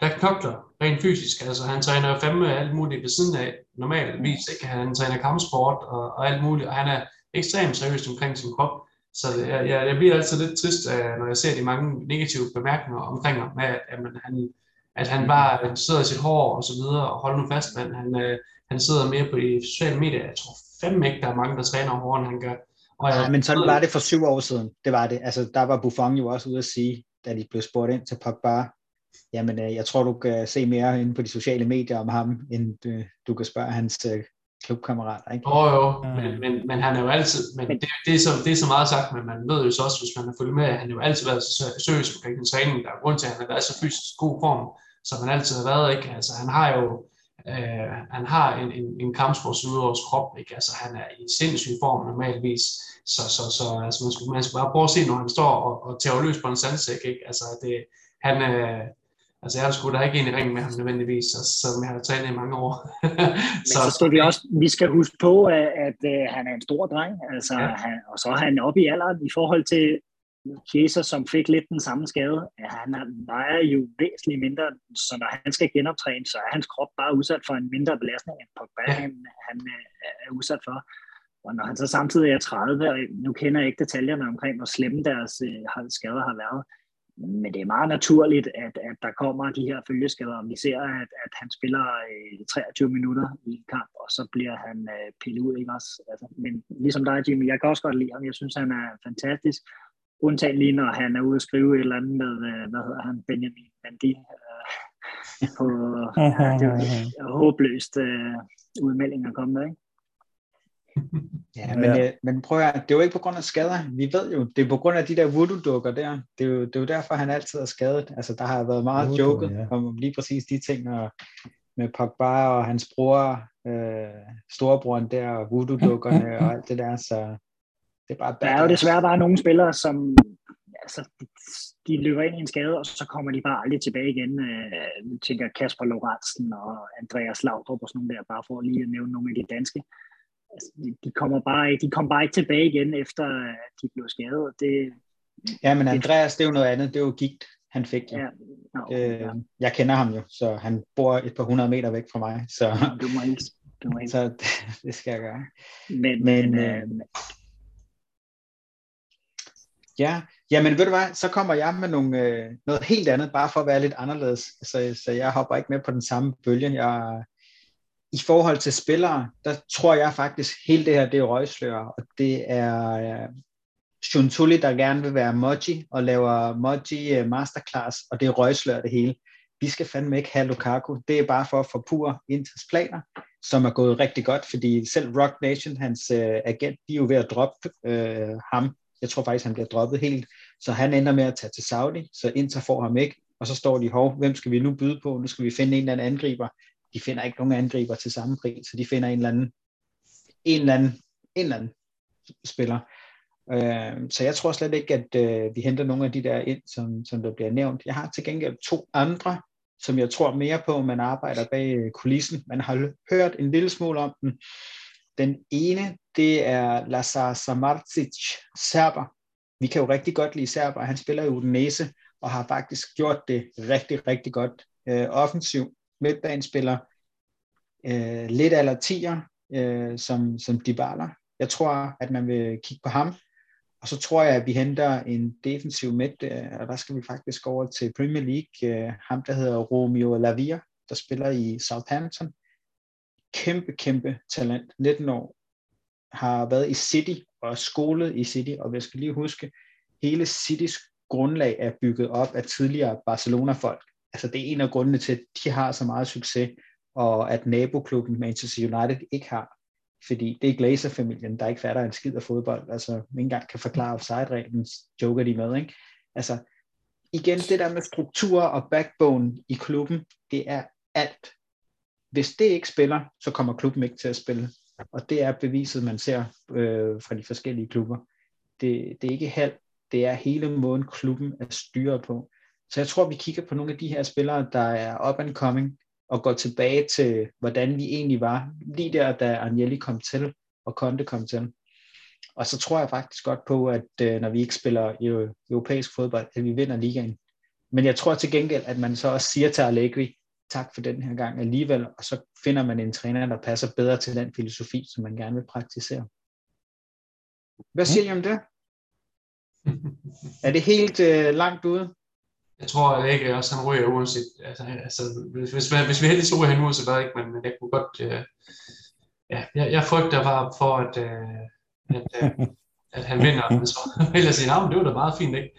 der knokler rent fysisk. Altså, han træner fandme alt muligt ved siden af normalvis. Ikke? Han træner kampsport og, og alt muligt, og han er ekstremt seriøs omkring sin krop. Så jeg, jeg, jeg bliver altid lidt trist, når jeg ser de mange negative bemærkninger omkring ham, med, at, at, han, at han bare sidder i sit hår og så videre, og hold nu fast, men han, øh, han sidder mere på de sociale medier. Jeg tror fandme ikke, der er mange, der træner hårdere, end han gør. Og jeg, men sådan var det for syv år siden. Det var det. Altså, der var Buffon jo også ude at sige, da de blev spurgt ind til Pogba, jamen øh, jeg tror, du kan se mere inde på de sociale medier om ham, end du, du kan spørge hans øh, klubkammerater. Ikke? Oh, jo, mm. men, men, men han er jo altid, men det, det, er så, det er så meget sagt, men man ved jo så også, hvis man har fulgt med, at han har jo altid været så seriøs omkring den træning, der er grund til, at han har været så fysisk god form, som han altid har været, ikke? Altså han har jo, øh, han har en, en, en kampsportsudøvers krop, ikke? Altså han er i sindssyg form normalvis, så, så, så altså, man, skulle, man skulle bare prøve at se, når han står og, og tager løs på en sandsæk, ikke? Altså det, han, øh, Altså jeg er sgu da ikke en i ringen med ham nødvendigvis, altså, som jeg har trænet i mange år. så, så skal vi også, vi skal huske på, at, at, at han er en stor dreng, altså, ja. han, og så er han oppe i alderen i forhold til Jesus, som fik lidt den samme skade. Ja, han vejer jo væsentligt mindre, så når han skal genoptræne, så er hans krop bare udsat for en mindre belastning, end Pogba ja. han, han er udsat for. Og når han så samtidig er 30, og nu kender jeg ikke detaljerne omkring, hvor slemme deres øh, skader har været, men det er meget naturligt, at, at der kommer de her følgeskader. Vi ser, at, at han spiller øh, 23 minutter i en kamp, og så bliver han øh, pillet ud. Ikke også? Altså, men ligesom dig, Jimmy, jeg kan også godt lide ham. Jeg synes, han er fantastisk. Undtagen lige, når han er ude at skrive et eller andet med, øh, hvad hedder han, Benjamin Bandi. Øh, på, ja, det er håbløst øh, udmelding at komme med, ikke? Ja, men, ja. Øh, men prøv at det er jo ikke på grund af skader. Vi ved jo, det er på grund af de der voodoo-dukker der. Det er, jo, det er jo derfor, han altid er skadet. Altså, der har været meget voodoo, joket ja. om lige præcis de ting, og med Pogba og hans bror, øh, storebroren der, og voodoo-dukkerne og alt det der, så det er bare Der er jo desværre bare nogle spillere, som altså, de løber ind i en skade, og så kommer de bare aldrig tilbage igen. Øh, tænker Kasper Lorentzen og Andreas Laudrup og sådan nogle der, bare for lige at nævne nogle af de danske altså, de, de, kommer bare, de kommer bare ikke tilbage igen, efter at de blev skadet. Det, ja, men Andreas, det er jo noget andet. Det er jo gigt, han fik. Ja. No, øh, ja. Jeg kender ham jo, så han bor et par hundrede meter væk fra mig. Så, du må ikke. Du må ikke. Så det, det skal jeg gøre. Men, men øh, øh, Ja, jamen ved du hvad, så kommer jeg med nogle, øh, noget helt andet, bare for at være lidt anderledes. Så, så jeg hopper ikke med på den samme bølge. Jeg, i forhold til spillere, der tror jeg faktisk, hele det her, det er røgslør, og det er øh, uh, Shuntuli, der gerne vil være Moji, og laver Moji øh, Masterclass, og det er røgslør det hele. Vi skal fandme ikke have Lukaku. Det er bare for at forpure Inters planer, som er gået rigtig godt, fordi selv Rock Nation, hans uh, agent, de er jo ved at droppe uh, ham. Jeg tror faktisk, han bliver droppet helt. Så han ender med at tage til Saudi, så Inter får ham ikke. Og så står de, hov, hvem skal vi nu byde på? Nu skal vi finde en eller anden angriber de finder ikke nogen angriber til samme pris, så de finder en eller anden, en eller anden, en eller anden spiller. Øh, så jeg tror slet ikke, at øh, vi henter nogle af de der ind, som, som der bliver nævnt. Jeg har til gengæld to andre, som jeg tror mere på, man arbejder bag øh, kulissen. Man har hørt en lille smule om den. Den ene, det er Lazar Samarcic, serber. Vi kan jo rigtig godt lide serber. Han spiller i Udinese og har faktisk gjort det rigtig, rigtig godt øh, offensivt midtbanespiller, øh, lidt eller 10'er, øh, som, som Dybala. Jeg tror, at man vil kigge på ham, og så tror jeg, at vi henter en defensiv midt, øh, og der skal vi faktisk over til Premier League. Øh, ham, der hedder Romeo Lavia, der spiller i Southampton. Kæmpe, kæmpe talent. 19 år. Har været i City og skolet i City, og jeg skal lige huske, hele Citys grundlag er bygget op af tidligere Barcelona-folk altså det er en af grundene til, at de har så meget succes, og at naboklubben Manchester United ikke har. Fordi det er Glazer-familien, der ikke fatter en skid af fodbold. Altså, ikke engang kan forklare offside-reglen, joker de med, ikke? Altså, igen, det der med struktur og backbone i klubben, det er alt. Hvis det ikke spiller, så kommer klubben ikke til at spille. Og det er beviset, man ser øh, fra de forskellige klubber. Det, det er ikke halv, det er hele måden, klubben er styret på. Så jeg tror, vi kigger på nogle af de her spillere, der er up and coming, og går tilbage til, hvordan vi egentlig var, lige der, da Agnelli kom til, og Conte kom til. Og så tror jeg faktisk godt på, at øh, når vi ikke spiller europæisk fodbold, at vi vinder ligaen. Men jeg tror til gengæld, at man så også siger til Allegri, tak for den her gang alligevel, og så finder man en træner, der passer bedre til den filosofi, som man gerne vil praktisere. Hvad siger I om det? Er det helt øh, langt ude? Jeg tror ikke også, han ryger uanset. Altså, altså hvis, hvis, hvis vi heldigvis så han uanset hvad, ikke? Men, men jeg kunne godt... Øh, ja, jeg, jeg frygter bare for, at, øh, at, øh, at han vinder. Så vil jeg sige, men det var da meget fint, ikke?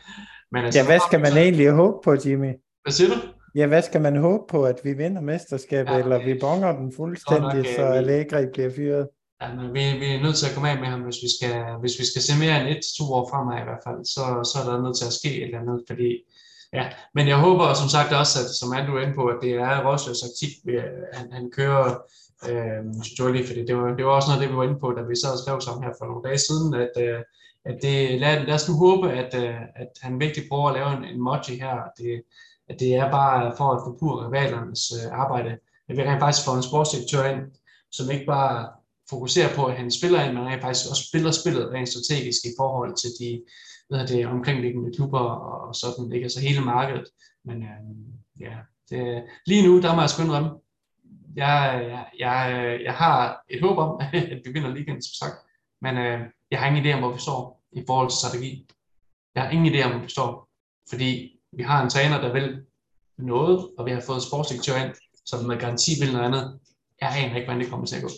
Men altså, ja, hvad skal man så... egentlig håbe på, Jimmy? Hvad siger du? Ja, hvad skal man håbe på, at vi vinder mesterskabet, ja, eller vi bonger den fuldstændig, nok, så Allegri bliver fyret? Ja, men vi, vi er nødt til at komme af med ham, hvis vi skal, hvis vi skal se mere end et til to år fremad i hvert fald, så, så er der nødt til at ske et eller andet, fordi Ja, men jeg håber som sagt også, at som Andrew er inde på, at det er Roslers taktik, øh, han, han kører øh, Jolie, fordi det var, det var også noget, det vi var inde på, da vi sad og skrev sammen her for nogle dage siden, at, øh, at det, lad, lad os nu håbe, at, øh, at han virkelig prøver at lave en, en emoji her, at det, at det er bare for at forpure rivalernes øh, arbejde. At vi rent faktisk får en sportsdirektør ind, som ikke bare fokuserer på, at han spiller ind, men rent faktisk også spiller spillet rent strategisk i forhold til de, hvad det, omkringliggende klubber og sådan, ikke? altså hele markedet. Men øh, ja, det, lige nu, der må jeg skynde om. jeg, jeg, jeg, jeg har et håb om, at vi vinder ligaen, som sagt, men øh, jeg har ingen idé om, hvor vi står i forhold til strategi. Jeg har ingen idé om, hvor vi står, fordi vi har en træner, der vil noget, og vi har fået sportsdirektør ind, som med garanti vil noget andet. Jeg aner ikke, hvordan det kommer til at gå.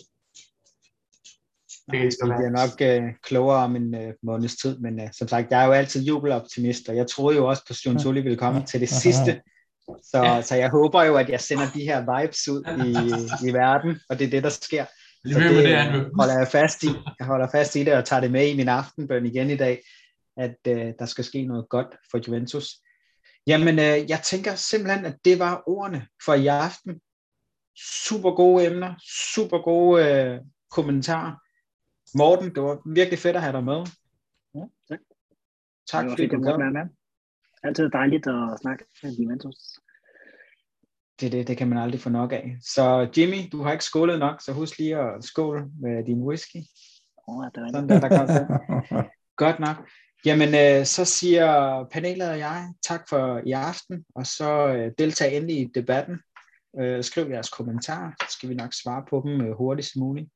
Det, det bliver nok øh, klogere om en øh, måneds tid, men øh, som sagt, jeg er jo altid jubeloptimist, og jeg troede jo også på Sion Tulli ville komme til det sidste, så, ja. så jeg håber jo, at jeg sender de her vibes ud i, i verden, og det er det, der sker. Så det, det Andrew. holder jeg fast i. Jeg holder fast i det og tager det med i min aftenbøn igen i dag, at øh, der skal ske noget godt for Juventus. Jamen, øh, jeg tænker simpelthen, at det var ordene for i aften. Super gode emner, super gode øh, kommentarer. Morten, det var virkelig fedt at have dig med. Ja, tak. Tak fordi du kom. Med. Altid dejligt at snakke med Juventus. Det, det, det kan man aldrig få nok af. Så Jimmy, du har ikke skålet nok, så husk lige at skåle med din whisky. Oh, det er Sådan der, der kom Godt nok. Jamen, øh, så siger panelet og jeg tak for i aften, og så øh, deltag endelig i debatten. Øh, skriv jeres kommentarer, så skal vi nok svare på dem øh, hurtigst muligt.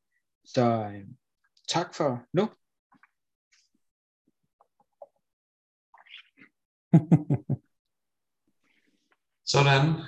Så øh, tak for nu. Sådan.